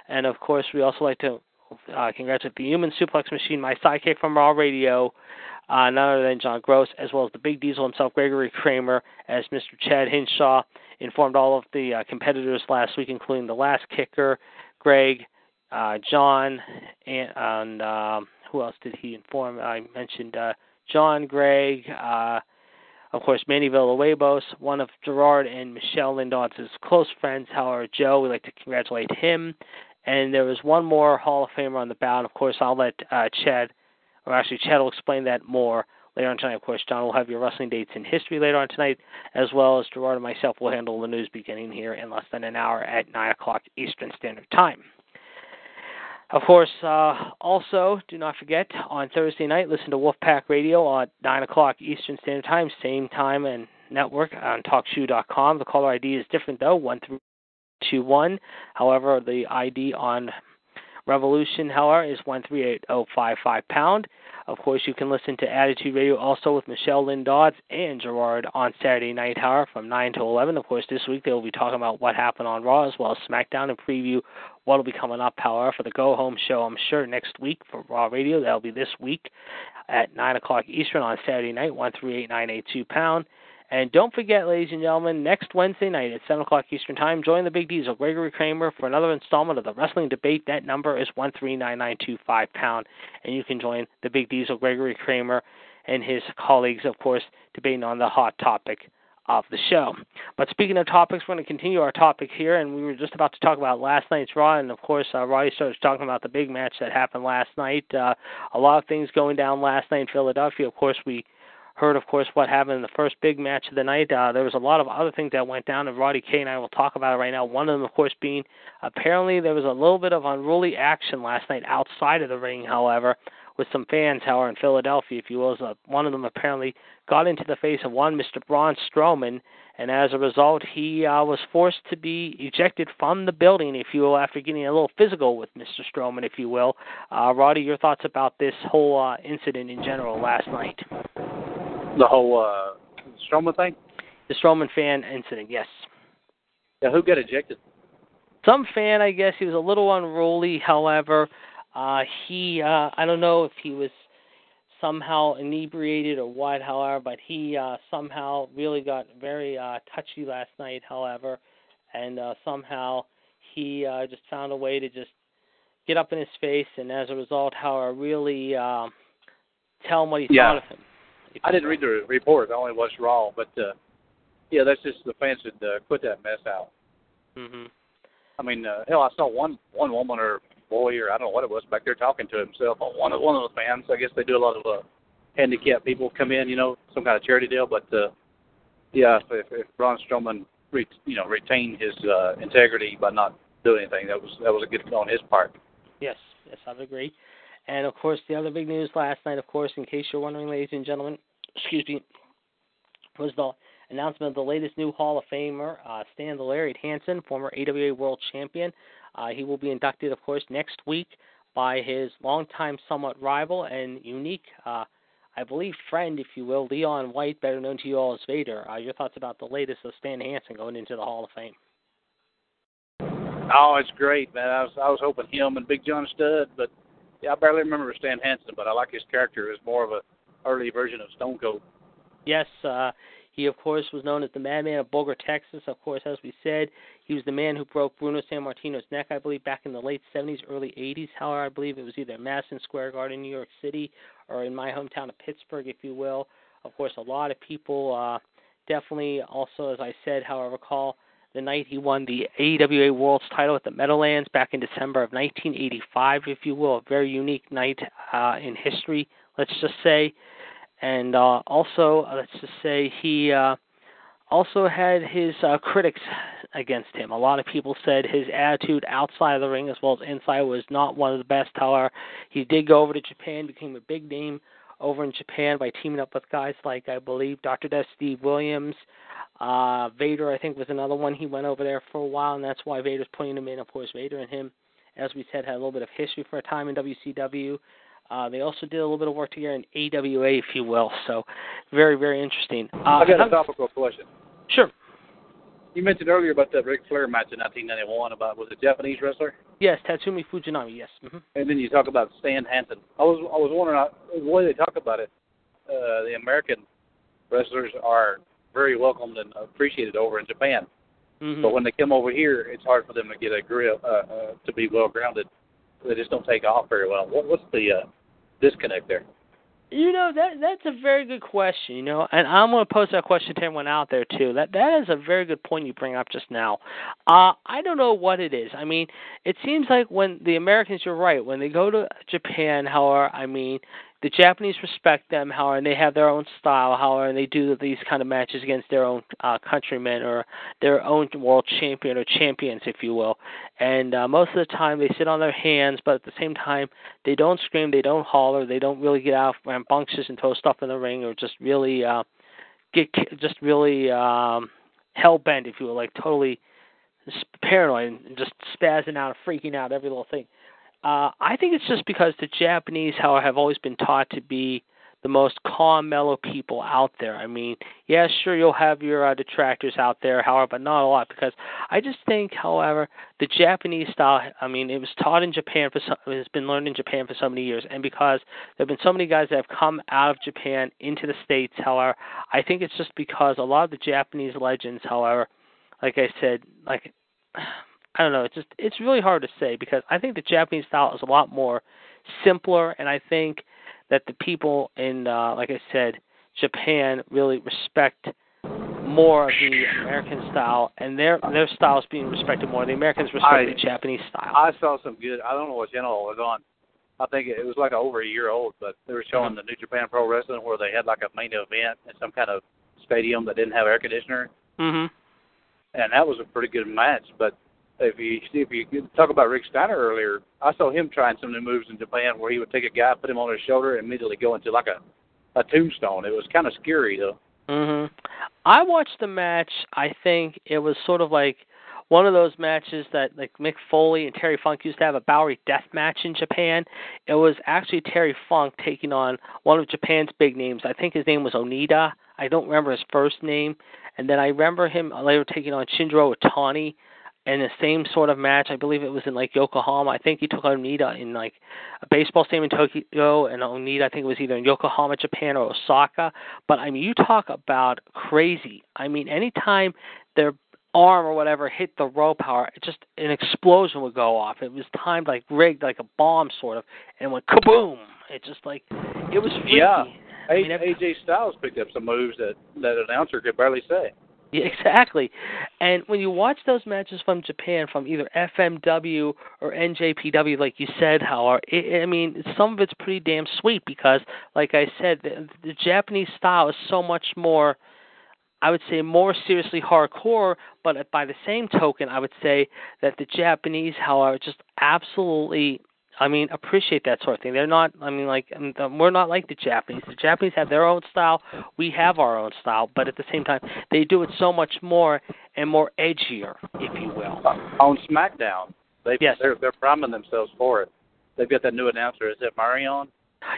And of course, we also like to uh, congratulate the Human Suplex Machine, my sidekick from Raw Radio, uh, none other than John Gross, as well as the Big Diesel himself, Gregory Kramer, as Mr. Chad Hinshaw informed all of the uh, competitors last week, including the last kicker, Greg, uh, John, and, and um, who else did he inform? I mentioned uh, John, Greg, uh, of course, Manny Villanuevos, one of Gerard and Michelle Lindots' close friends. However, Joe, we'd like to congratulate him. And there was one more Hall of Famer on the ballot. Of course, I'll let uh, Chad, or actually, Chad will explain that more later on tonight. Of course, John will have your wrestling dates in history later on tonight, as well as Gerard and myself will handle the news beginning here in less than an hour at 9 o'clock Eastern Standard Time. Of course, uh, also, do not forget, on Thursday night, listen to Wolfpack Radio at 9 o'clock Eastern Standard Time, same time and network on TalkShoe.com. The caller ID is different, though, 1321. However, the ID on Revolution, however, is 138055 pound. Of course, you can listen to Attitude Radio also with Michelle Lynn Dodds and Gerard on Saturday night, Hour from 9 to 11. Of course, this week they will be talking about what happened on Raw as well as SmackDown and preview what will be coming up, however, for the Go Home show, I'm sure, next week for Raw Radio. That'll be this week at 9 o'clock Eastern on Saturday night, 138982 pound. And don't forget, ladies and gentlemen, next Wednesday night at 7 o'clock Eastern Time, join the Big Diesel, Gregory Kramer, for another installment of the Wrestling Debate. That number is 139925 pound. And you can join the Big Diesel, Gregory Kramer, and his colleagues, of course, debating on the hot topic of the show. But speaking of topics, we're going to continue our topic here, and we were just about to talk about last night's Raw, and of course, uh, Roddy started talking about the big match that happened last night. Uh, a lot of things going down last night in Philadelphia. Of course, we heard, of course, what happened in the first big match of the night. Uh, there was a lot of other things that went down, and Roddy K and I will talk about it right now. One of them, of course, being apparently there was a little bit of unruly action last night outside of the ring, however, with some fans, however, in Philadelphia, if you will. So one of them apparently got into the face of one, Mr. Braun Strowman, and as a result, he uh, was forced to be ejected from the building, if you will, after getting a little physical with Mr. Strowman, if you will. Uh, Roddy, your thoughts about this whole uh, incident in general last night? The whole uh, Strowman thing? The Strowman fan incident, yes. Yeah, who got ejected? Some fan, I guess. He was a little unruly. However, uh, he, uh, I don't know if he was somehow inebriated or what, however, but he uh, somehow really got very uh, touchy last night, however, and uh, somehow he uh, just found a way to just get up in his face, and as a result, however, really uh, tell him what he Yeah. thought of him. I didn't read the report. I only watched Raw, but uh, yeah, that's just the fans should uh, quit that mess out. hmm I mean, uh, hell, I saw one one woman or boy or I don't know what it was back there talking to himself. One of one of the fans. I guess they do a lot of uh, handicapped people come in, you know, some kind of charity deal. But uh, yeah, if, if Braun Strowman, re, you know, retained his uh, integrity by not doing anything, that was that was a good on his part. Yes, yes, I would agree. And of course, the other big news last night, of course, in case you're wondering, ladies and gentlemen, *coughs* excuse me, was the announcement of the latest new Hall of Famer, uh, Stan the Lariat Hansen, former AWA World Champion. Uh, he will be inducted, of course, next week by his longtime somewhat rival and unique, uh, I believe, friend, if you will, Leon White, better known to you all as Vader. Uh, your thoughts about the latest of Stan Hansen going into the Hall of Fame? Oh, it's great, man. I was I was hoping him and Big John Studd, but yeah, I barely remember Stan Hansen, but I like his character as more of a early version of Stone Cold. Yes, uh, he of course was known as the Madman of Boulder, Texas. Of course, as we said, he was the man who broke Bruno Sammartino's neck, I believe, back in the late 70s, early 80s. However, I believe it was either Madison Square Garden, New York City, or in my hometown of Pittsburgh, if you will. Of course, a lot of people uh, definitely also, as I said, however, recall the night he won the AWA World's title at the Meadowlands back in December of 1985, if you will. A very unique night uh, in history, let's just say and uh, also uh, let's just say he uh, also had his uh, critics against him. A lot of people said his attitude outside of the ring as well as inside was not one of the best. However, he did go over to Japan, became a big name over in Japan by teaming up with guys like I believe Dr. Death, Steve Williams, uh, Vader. I think was another one. He went over there for a while, and that's why Vader's putting him in. Of course, Vader and him, as we said, had a little bit of history for a time in WCW. Uh, they also did a little bit of work together in AWA, if you will. So, very, very interesting. Uh, I got a topical question. Sure. You mentioned earlier about the Ric Flair match in 1991 about was it Japanese wrestler? Yes, Tatsumi Fujinami. Yes. hmm And then you talk about Stan Hansen. I was I was wondering uh, the way they talk about it. Uh, the American wrestlers are very welcomed and appreciated over in Japan, hmm but when they come over here, it's hard for them to get a grip uh, uh, to be well grounded. They just don't take off very well. What, what's the uh, disconnect there? You know that that's a very good question. You know, and I'm going to pose that question to everyone out there too. That that is a very good point you bring up just now. Uh, I don't know what it is. I mean, it seems like when the Americans, you're right, when they go to Japan, however, I mean, the Japanese respect them, however, and they have their own style, however, and they do these kind of matches against their own uh, countrymen or their own world champion or champions, if you will. And uh, most of the time, they sit on their hands, but at the same time, they don't scream, they don't holler, they don't really get out rambunctious and throw stuff in the ring, or just really uh, get just really um, hell bent, if you will, like totally paranoid and just spazzing out, and freaking out, every little thing. Uh, I think it's just because the Japanese, however, have always been taught to be the most calm, mellow people out there. I mean, yeah, sure, you'll have your uh, detractors out there, however, but not a lot because I just think, however, the Japanese style. I mean, it was taught in Japan for so, it's been learned in Japan for so many years, and because there have been so many guys that have come out of Japan into the states, however, I think it's just because a lot of the Japanese legends, however, like I said, like I don't know, it's just it's really hard to say because I think the Japanese style is a lot more simpler, and I think that the people in, uh, like I said, Japan really respect more of the American style, and their their style is being respected more. The Americans respect I- the Japanese style. I saw some good. I don't know what channel it was on. I think it was like over a year old, but they were showing the New Japan Pro Wrestling where they had like a main event in some kind of stadium that didn't have air conditioner, hmm and that was a pretty good match. But if you if you talk about Rick Steiner earlier, I saw him trying some new moves in Japan where he would take a guy, put him on his shoulder, and immediately go into like a a tombstone. It was kind of scary though. hmm I watched the match. I think it was sort of like one of those matches that like Mick Foley and Terry Funk used to have a Bowery death match in Japan. It was actually Terry Funk taking on one of Japan's big names. I think his name was Onita. I don't remember his first name. And then I remember him later taking on Shinjiro Otani in the same sort of match. I believe it was in like Yokohama. I think he took on Onita in like a baseball stadium in Tokyo, and Onita I think it was either in Yokohama, Japan, or Osaka. But I mean, you talk about crazy. I mean, anytime their arm or whatever hit the rope, power, it just an explosion would go off. It was timed like rigged, like a bomb sort of, and went kaboom. It just like it was freaky. Yeah. I A- mean, AJ Styles picked up some moves that that an announcer could barely say. *laughs* Yeah, exactly. And when you watch those matches from Japan, from either FMW or NJPW, like you said, Howard, it, I mean, some of it's pretty damn sweet because, like I said, the, the Japanese style is so much more. I would say more seriously hardcore, but by the same token, I would say that the Japanese, however, just absolutely I mean, appreciate that sort of thing. They're not. I mean, like um, we're not like the Japanese. The Japanese have their own style. We have our own style, but at the same time, they do it so much more and more edgier, if you will. On SmackDown, they Yes. they're they're priming themselves for it. They've got that new announcer. Is it Marion?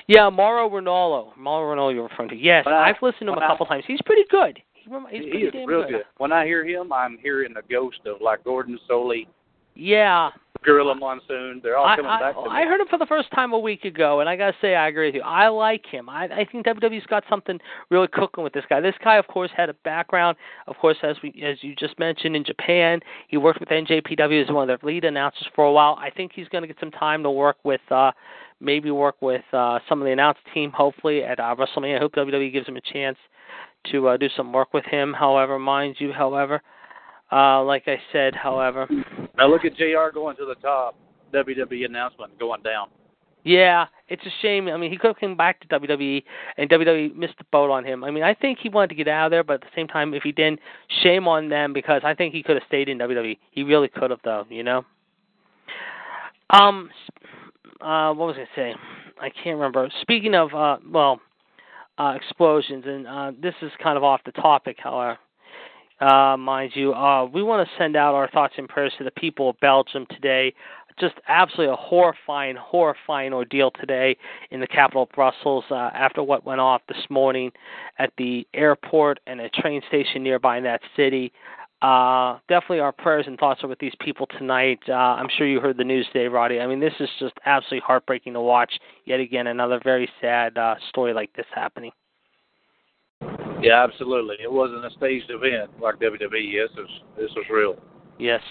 Yeah, Mauro Ranallo. Mauro Ranallo, you're referring to. Yes, I- I've listened to him a a I- couple times. He's pretty good. He he's he is damn real good. When I hear him, I'm hearing the ghost of like Gordon Solie, Yeah, Gorilla Monsoon. They're all coming I, back to me. I heard him for the first time a week ago, and I gotta say I agree with you. I like him. I, I think WWE's got something really cooking with this guy. This guy, of course, had a background, of course, as we as you just mentioned in Japan. He worked with NJPW as one of their lead announcers for a while. I think he's going to get some time to work with, uh maybe work with uh some of the announce team. Hopefully at uh, WrestleMania. I hope WWE gives him a chance to uh, do some work with him. However, mind you, however, uh like I said, however. Now look at Jr. going to the top. WWE announcement going down. Yeah, it's a shame. I mean, he could have came back to WWE, and WWE missed the boat on him. I mean, I think he wanted to get out of there, but at the same time, if he didn't, shame on them because I think he could have stayed in WWE. He really could have, though. You know. Um, uh, what was I say? I can't remember. Speaking of, uh, well, uh, explosions, and uh, this is kind of off the topic, however. Uh, mind you, uh, we want to send out our thoughts and prayers to the people of Belgium today. just absolutely a horrifying, horrifying ordeal today in the capital of Brussels uh, after what went off this morning at the airport and a train station nearby in that city. Uh, definitely our prayers and thoughts are with these people tonight. Uh, I'm sure you heard the news today, Roddy. I mean, this is just absolutely heartbreaking to watch. Yet again, another very sad uh, story like this happening. Yeah, absolutely. It wasn't a staged event like WWE. This was this was real. Yes.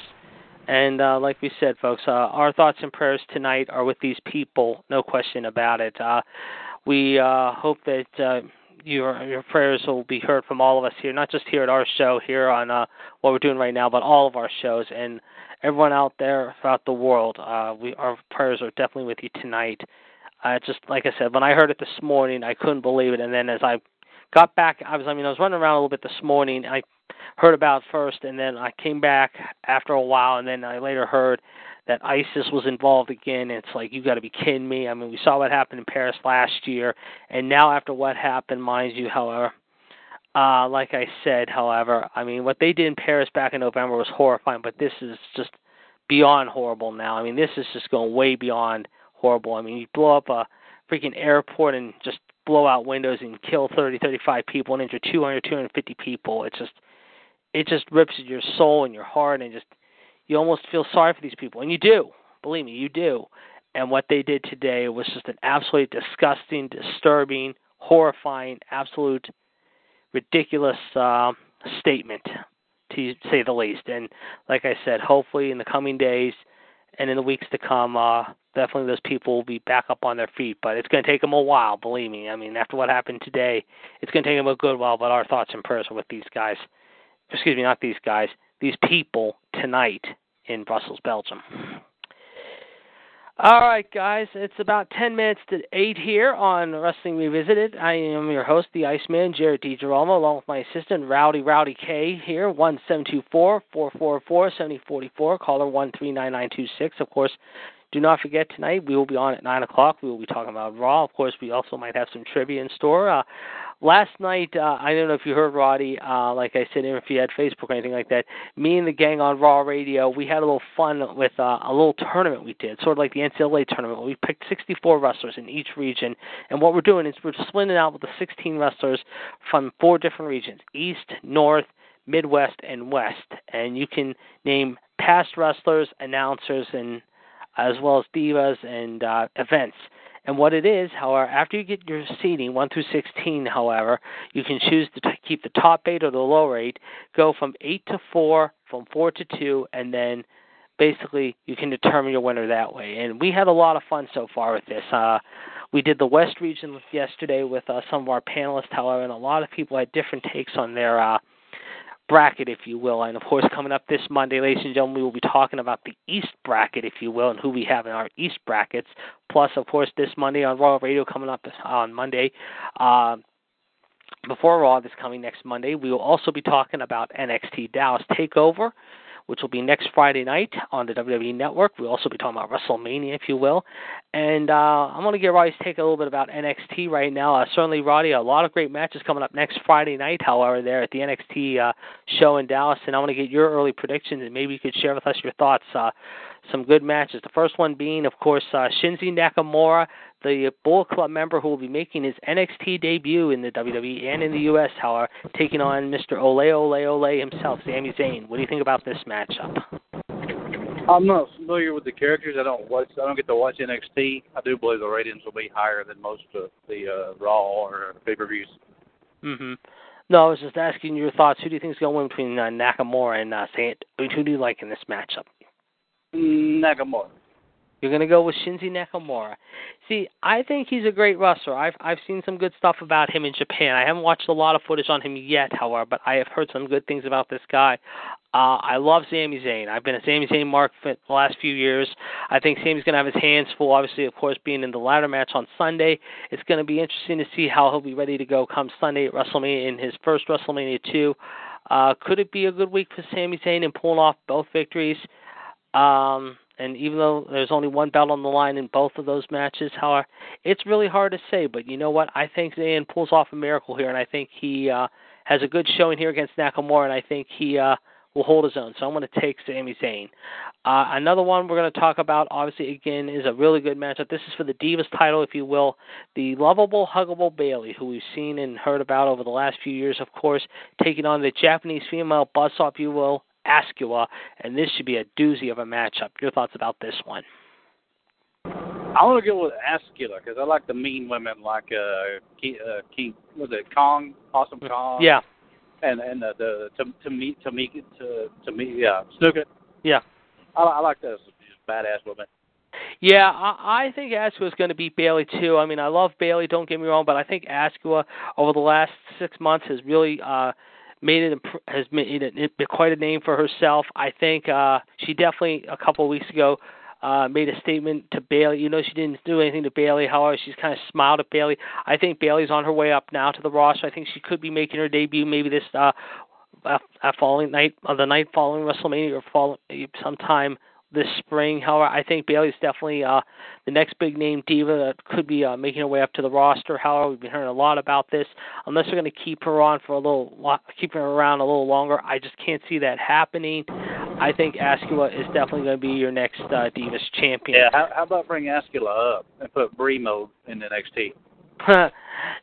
And uh, like we said, folks, uh, our thoughts and prayers tonight are with these people, no question about it. Uh, we uh, hope that uh, your your prayers will be heard from all of us here, not just here at our show here on uh, what we're doing right now, but all of our shows and everyone out there throughout the world. We our prayers are definitely with you tonight. Just like I said, when I heard it this morning, I couldn't believe it, and then as I got back, I was I mean I was running around a little bit this morning. I heard about first, and then I came back after a while, and then I later heard that ISIS was involved again. It's like you got to be kidding me. I mean, we saw what happened in Paris last year, and now after what happened, mind you, however, uh, like I said, however, I mean what they did in Paris back in November was horrifying, but this is just beyond horrible now. I mean, this is just going way beyond horrible. I mean, you blow up a freaking airport and just blow out windows and kill 30, 35 people and injure 200, 250 people. It's just it just rips at your soul and your heart and just you almost feel sorry for these people. And you do believe me you do. And what they did today was just an absolutely disgusting disturbing horrifying absolute ridiculous uh, statement to say the least. And like i said hopefully in the coming days and in the weeks to come uh definitely those people will be back up on their feet but it's going to take them a while believe me i mean after what happened today it's going to take them a good while but our thoughts and prayers are with these guys excuse me, not these guys, these people tonight in Brussels, Belgium. All right, guys, it's about 10 minutes to 8 here on Wrestling Revisited. I am your host, the Iceman, Jared DiGiromo, along with my assistant, Rowdy Rowdy K, here, 1724 444 7044, caller 139926. Of course, do not forget tonight we will be on at 9 o'clock. We will be talking about Raw. Of course, we also might have some trivia in store. Uh, last night, uh, I don't know if you heard Roddy, uh, like I said, if you had Facebook or anything like that, me and the gang on Raw Radio, we had a little fun with uh, a little tournament we did, sort of like the NCAA tournament. We picked 64 wrestlers in each region, and what we're doing is we're splitting it out with the 16 wrestlers from four different regions East, North, Midwest, and West. And you can name past wrestlers, announcers, and as well as divas and uh, events. And what it is, however, after you get your seating, 1 through 16, however, you can choose to t- keep the top eight or the lower eight, go from 8 to 4, from 4 to 2, and then basically you can determine your winner that way. And we had a lot of fun so far with this. Uh, we did the West region yesterday with uh, some of our panelists, however, and a lot of people had different takes on their uh, bracket, if you will. And of course, coming up this Monday, ladies and gentlemen, we will be talking about the East bracket, if you will, and who we have in our East brackets. Plus, of course, this Monday on Raw Radio coming up on Monday. Uh, before Raw this coming next Monday, we will also be talking about NXT Dallas Takeover which will be next Friday night on the WWE Network. We'll also be talking about WrestleMania, if you will. And uh, I'm going to get Roddy's take a little bit about NXT right now. Uh, certainly, Roddy, a lot of great matches coming up next Friday night, however, there at the NXT uh, show in Dallas. And I want to get your early predictions, and maybe you could share with us your thoughts. Uh, some good matches. The first one being, of course, uh, Shinsuke Nakamura, the Bullet Club member who will be making his NXT debut in the WWE and in the U.S. However, taking on Mr. Ole Ole Ole himself, Sami Zayn. What do you think about this matchup? I'm not familiar with the characters. I don't watch. I don't get to watch NXT. I do believe the ratings will be higher than most of the uh, Raw or pay per views. Mhm. No, I was just asking your thoughts. Who do you think is going to win between uh, Nakamura and uh, Zayn? Who do you like in this matchup? Nakamura. You're to go with Shinsuke Nakamura. See, I think he's a great wrestler. I've I've seen some good stuff about him in Japan. I haven't watched a lot of footage on him yet, however, but I have heard some good things about this guy. Uh, I love Sami Zayn. I've been a Sami Zayn mark for the last few years. I think Sami's going to have his hands full. Obviously, of course, being in the ladder match on Sunday, it's going to be interesting to see how he'll be ready to go come Sunday at WrestleMania in his first WrestleMania two. Uh, could it be a good week for Sami Zayn in pulling off both victories? Um, and even though there's only one belt on the line in both of those matches, however, it's really hard to say. But you know what? I think Zayn pulls off a miracle here, and I think he uh, has a good showing here against Nakamura, and I think he uh, will hold his own. So I'm going to take Sami Zayn. Uh, another one we're going to talk about, obviously, again, is a really good matchup. This is for the Divas title, if you will. The lovable, huggable Bayley, who we've seen and heard about over the last few years, of course, taking on the Japanese female buzzsaw, if you will, Asuka. And this should be a doozy of a matchup. Your thoughts about this one? I want to go with Asuka because I like the mean women like uh, King, uh, King was it Kong, Awesome Kong? Yeah. And and the, the to to me to me to to me yeah Snuka. Yeah. I, I like those just badass women. Yeah, I, I think Asuka is going to beat Bayley too. I mean, I love Bayley. Don't get me wrong, but I think Asuka over the last six months has really uh made it has made it, it quite a name for herself. I think uh she definitely a couple of weeks ago uh, made a statement to Bayley. You know, she didn't do anything to Bayley. However, she's kind of smiled at Bayley. I think Bayley's on her way up now to the roster. I think she could be making her debut maybe this uh, uh, following night, or the night following WrestleMania, or fall, sometime this spring. However, I think Bayley's definitely uh, the next big name diva that could be uh, making her way up to the roster. However, we've been hearing a lot about this. Unless they're going to keep her on for a little, keep her around a little longer, I just can't see that happening. I think Asuka is definitely going to be your next uh, Divas champion. Yeah, how, how about bring Asuka up and put Brie mode in the NXT? *laughs*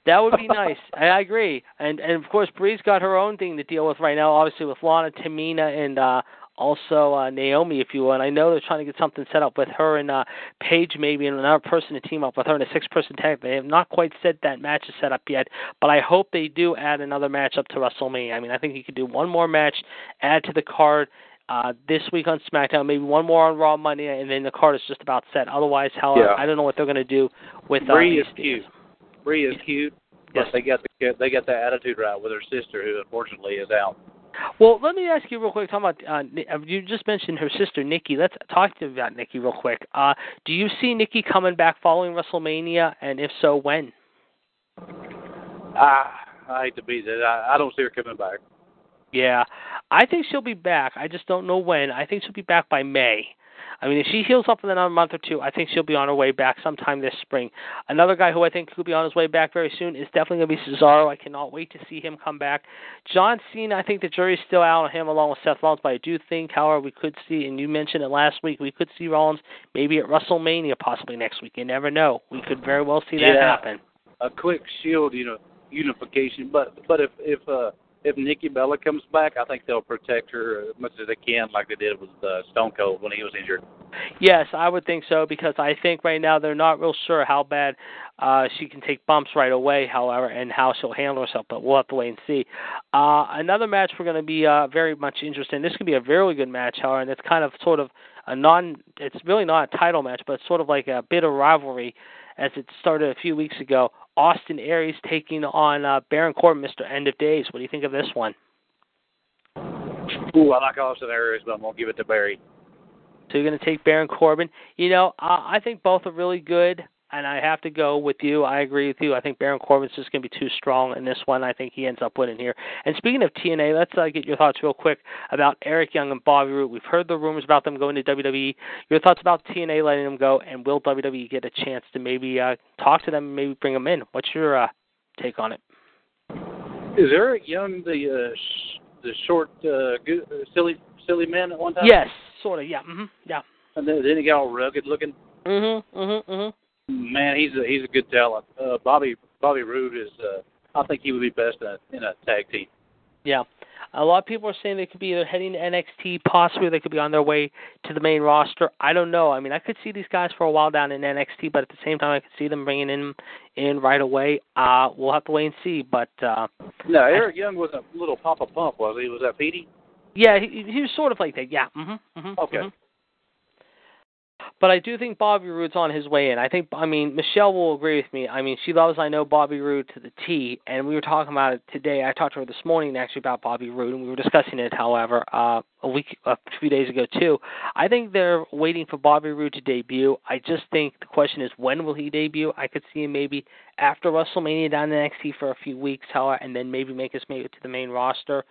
that would be nice. I agree. And and of course Brie's got her own thing to deal with right now, obviously with Lana, Tamina, and uh also uh, Naomi, if you will. And I know they're trying to get something set up with her and uh, Paige, maybe, and another person to team up with her in a six-person tag. They have not quite said that match is set up yet, but I hope they do add another match up to WrestleMania. I mean, I think you could do one more match, add to the card. Uh, this week on SmackDown, maybe one more on Raw Monday, and then the card is just about set. Otherwise, how yeah. I don't know what they're going to do with. Uh, Brie is cute. Brie is cute. Yes. But they got the they got the attitude right with her sister, who unfortunately is out. Well, let me ask you real quick. Talking about uh, you just mentioned her sister Nikki. Let's talk to you about Nikki real quick. Uh, do you see Nikki coming back following WrestleMania, and if so, when? Ah, I hate to be that. I, I don't see her coming back. Yeah, I think she'll be back. I just don't know when. I think she'll be back by May. I mean, if she heals up in another month or two, I think she'll be on her way back sometime this spring. Another guy who I think could be on his way back very soon is definitely going to be Cesaro. I cannot wait to see him come back. John Cena, I think the jury's still out on him along with Seth Rollins, but I do think, however, we could see, and you mentioned it last week, we could see Rollins maybe at WrestleMania possibly next week. You never know. We could very well see that yeah, happen. A quick Shield, you know, unification. But but if if uh if Nikki Bella comes back, I think they'll protect her as much as they can, like they did with uh, Stone Cold when he was injured. Yes, I would think so because I think right now they're not real sure how bad uh, she can take bumps right away, however, and how she'll handle herself. But we'll have to wait and see. Uh, another match we're going to be uh, very much interested in. This could be a very good match, however, and it's kind of sort of a non. It's really not a title match, but it's sort of like a bit of rivalry as it started a few weeks ago. Austin Aries taking on uh, Baron Corbin, Mr. End of Days. What do you think of this one? Ooh, I like Austin Aries, but I'm gonna give it to Barry. So you're going to take Baron Corbin. You know, uh, I think both are really good, and I have to go with you. I agree with you. I think Baron Corbin's just going to be too strong in this one. I think he ends up winning here. And speaking of TNA, let's uh, get your thoughts real quick about Eric Young and Bobby Roode. We've heard the rumors about them going to WWE. Your thoughts about TNA letting them go, and will WWE get a chance to maybe uh, talk to them and maybe bring them in? What's your uh, take on it? Is Eric Young the uh, sh- the short, uh, good, uh, silly, silly man at one time? Yes, sort of. Yeah. Mm-hmm. Yeah. And then, then he got all rugged looking. Mm Mhm. Mhm. Mm Mhm. Man, he's a he's a good talent. Uh, Bobby Bobby Roode is. Uh, I think he would be best in a, in a tag team. Yeah. A lot of people are saying they could be either heading to NXT, possibly they could be on their way to the main roster. I don't know. I mean, I could see these guys for a while down in NXT, but at the same time, I could see them bringing in in right away. Uh, we'll have to wait and see. But uh, no, Eric I, Young was a little Papa Pump, was he? Was that Petey? Yeah, he, he was sort of like that. Yeah. Mhm. Mhm. Okay. Mhm. But I do think Bobby Roode's on his way in. I think, I mean, Michelle will agree with me. I mean, she loves, I know, Bobby Roode to the T, and we were talking about it today. I talked to her this morning actually about Bobby Roode, and we were discussing it, however, uh, a week, a few days ago too. I think they're waiting for Bobby Roode to debut. I just think the question is when will he debut? I could see him maybe after WrestleMania down in NXT for a few weeks, however, and then maybe make his way to the main roster.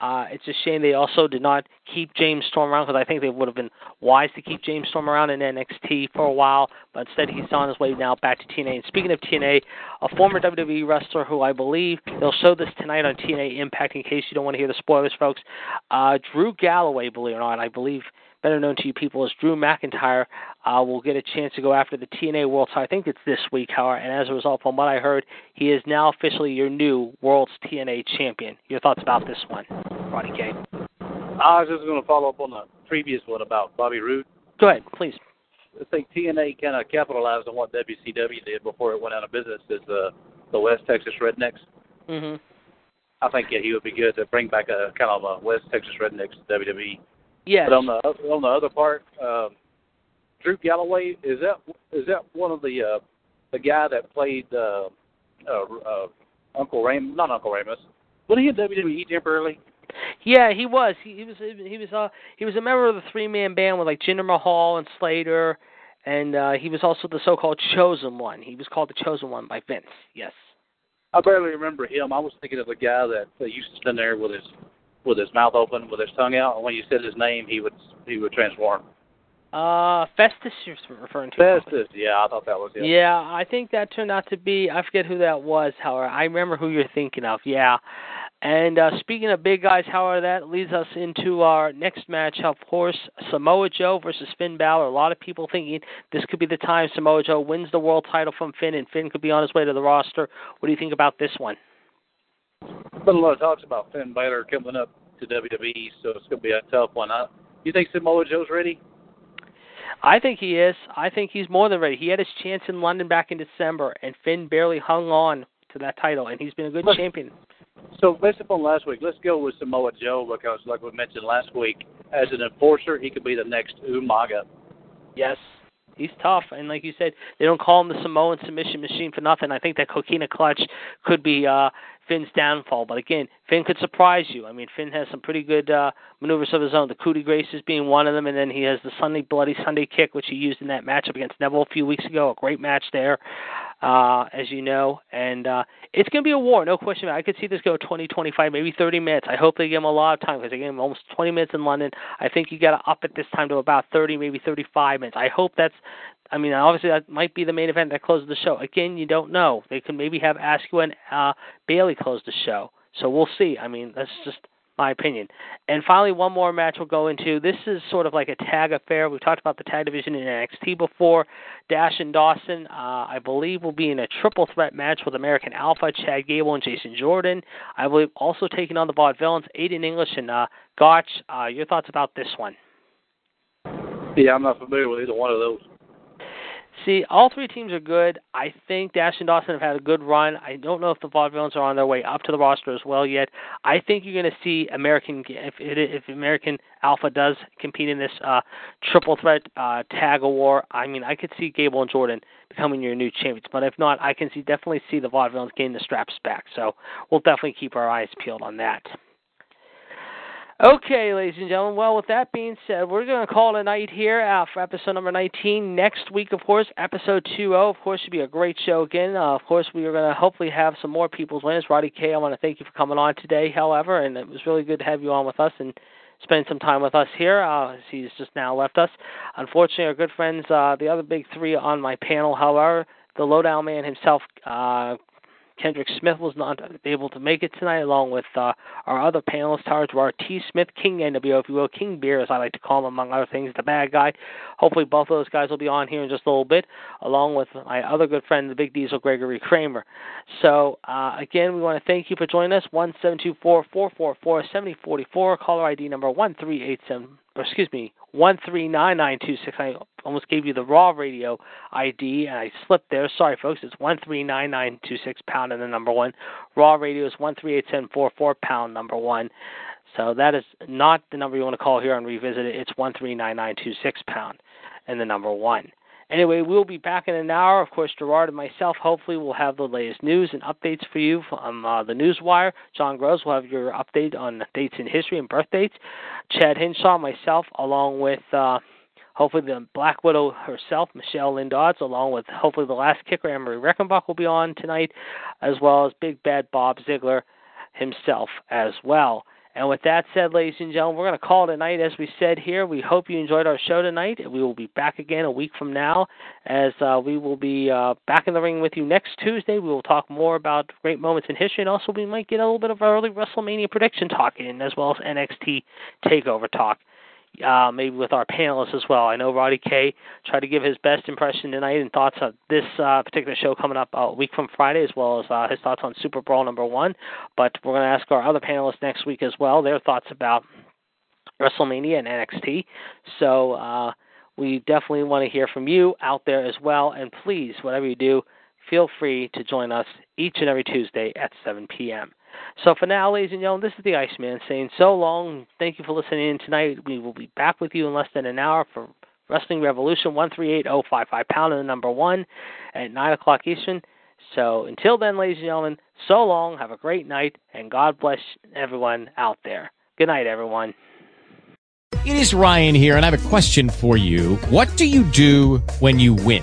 Uh, it's a shame they also did not keep James Storm around because I think they would have been wise to keep James Storm around in NXT for a while. But instead, he's on his way now back to TNA. And speaking of TNA, a former WWE wrestler who I believe they'll show this tonight on TNA Impact. In case you don't want to hear the spoilers, folks, uh, Drew Galloway, believe it or not, I believe better known to you people as Drew McIntyre, uh, will get a chance to go after the TNA World title. I think it's this week, however, and as a result, from what I heard, he is now officially your new World's TNA champion. Your thoughts about this one, Roddy K? I was just going to follow up on the previous one about Bobby Roode. Go ahead, please. I think TNA kind of capitalized on what WCW did before it went out of business is the the West Texas Rednecks. hmm I think yeah, he would be good to bring back a kind of a West Texas Rednecks WWE. Yes. But on the on the other part, um, Drew Galloway is that is that one of the uh, the guy that played uh, uh, uh, Uncle Ram not Uncle Ramus. Was he in WWE temporarily? Yeah, he was. He, he was. He was. Uh, he was a member of the three man band with like Jinder Mahal and Slater, and uh, he was also the so-called chosen one. He was called the chosen one by Vince. Yes. I barely remember him. I was thinking of the guy that, that used to stand there with his with his mouth open, with his tongue out, and when you said his name, he would he would transform. Uh, Festus, you're referring to. Festus, yeah, I thought that was him. Yeah, I think that turned out to be. I forget who that was. However, I remember who you're thinking of. Yeah. And uh, speaking of big guys, however, that leads us into our next match. Of course, Samoa Joe versus Finn Balor. A lot of people thinking this could be the time Samoa Joe wins the world title from Finn, and Finn could be on his way to the roster. What do you think about this one? Been a lot of talks about Finn Balor coming up to WWE, so it's going to be a tough one. I, you think Samoa Joe's ready? I think he is. I think he's more than ready. He had his chance in London back in December, and Finn barely hung on to that title, and he's been a good champion. So based upon last week, let's go with Samoa Joe because, like we mentioned last week, as an enforcer, he could be the next Umaga. Yes. He's tough, and like you said, they don't call him the Samoan submission machine for nothing. I think that coquina clutch could be uh Finn's downfall. But again, Finn could surprise you. I mean, Finn has some pretty good uh maneuvers of his own. The coup de grace is being one of them, and then he has the Sunday Bloody Sunday kick, which he used in that matchup against Neville a few weeks ago. A great match there, uh, as you know. And uh it's going to be a war, no question. I could see this go 20, 25, maybe 30 minutes. I hope they give him a lot of time because they gave him almost 20 minutes in London. I think you got to up it this time to about 30, maybe 35 minutes. I hope that's I mean, obviously that might be the main event that closes the show. Again, you don't know. They could maybe have Asuka and uh, Bayley close the show. So we'll see. I mean, that's just my opinion. And finally, one more match we'll go into. This is sort of like a tag affair. We've talked about the tag division in NXT before. Dash and Dawson, uh, I believe, will be in a triple threat match with American Alpha, Chad Gable, and Jason Jordan. I believe also taking on the Vaudevillains, Aiden English and uh, Gotch. Uh, your thoughts about this one? Yeah, I'm not familiar with either one of those. See, all three teams are good. I think Dash and Dawson have had a good run. I don't know if the Vaudevillains are on their way up to the roster as well yet. I think you're going to see American if if American Alpha does compete in this uh, triple threat uh, tag war. I mean, I could see Gable and Jordan becoming your new champions, but if not, I can see definitely see the Vaudevillains getting the straps back. So we'll definitely keep our eyes peeled on that. Okay, ladies and gentlemen. Well, with that being said, we're going to call it a night here uh, for episode number 19. Next week, of course, episode 20, of course, should be a great show again. Uh, of course, we are going to hopefully have some more people's wins. Roddy K, I want to thank you for coming on today, however, and it was really good to have you on with us and spend some time with us here. Uh, he's just now left us. Unfortunately, our good friends, uh, the other big three on my panel, however, the lowdown man himself, uh, Kendrick Smith was not able to make it tonight, along with uh, our other panelists, Tara Gerard T. Smith, King NWO, if you will, King Beer, as I like to call him, among other things, the bad guy. Hopefully, both of those guys will be on here in just a little bit, along with my other good friend, the Big Diesel, Gregory Kramer. So, uh, again, we want to thank you for joining us. One seven two four four four four seventy forty four. Caller ID number one three eight seven. Excuse me, one three nine nine two six. I almost gave you the raw radio ID and I slipped there. Sorry, folks. It's one three nine nine two six pound and the number one. Raw radio is one three eight seven four four pound number one. So that is not the number you want to call here and revisit it. It's one three nine nine two six pound and the number one. Anyway, we'll be back in an hour. Of course, Gerard and myself hopefully will have the latest news and updates for you from uh, the Newswire. John Gross will have your update on dates in history and birth dates. Chad Hinshaw, myself, along with uh, hopefully the Black Widow herself, Michelle Lynn Dodds, along with hopefully the last kicker, Emery Reckenbach, will be on tonight, as well as Big Bad Bob Ziegler himself as well. And with that said, ladies and gentlemen, we're going to call it a night. As we said here, we hope you enjoyed our show tonight. We will be back again a week from now, as uh, we will be uh, back in the ring with you next Tuesday. We will talk more about great moments in history, and also we might get a little bit of early WrestleMania prediction talk in, as well as NXT Takeover talk uh, maybe with our panelists as well. I know Roddy K tried to give his best impression tonight and thoughts on this uh, particular show coming up a week from Friday, as well as uh, his thoughts on Super Brawl number one. But we're going to ask our other panelists next week as well their thoughts about WrestleMania and NXT. So uh, we definitely want to hear from you out there as well. And please, whatever you do, feel free to join us each and every Tuesday at 7 p.m. So for now, ladies and gentlemen, this is the Iceman saying so long. Thank you for listening in tonight. We will be back with you in less than an hour for Wrestling Revolution 138055 pound and the number one at 9 o'clock Eastern. So until then, ladies and gentlemen, so long. Have a great night, and God bless everyone out there. Good night, everyone. It is Ryan here, and I have a question for you. What do you do when you win?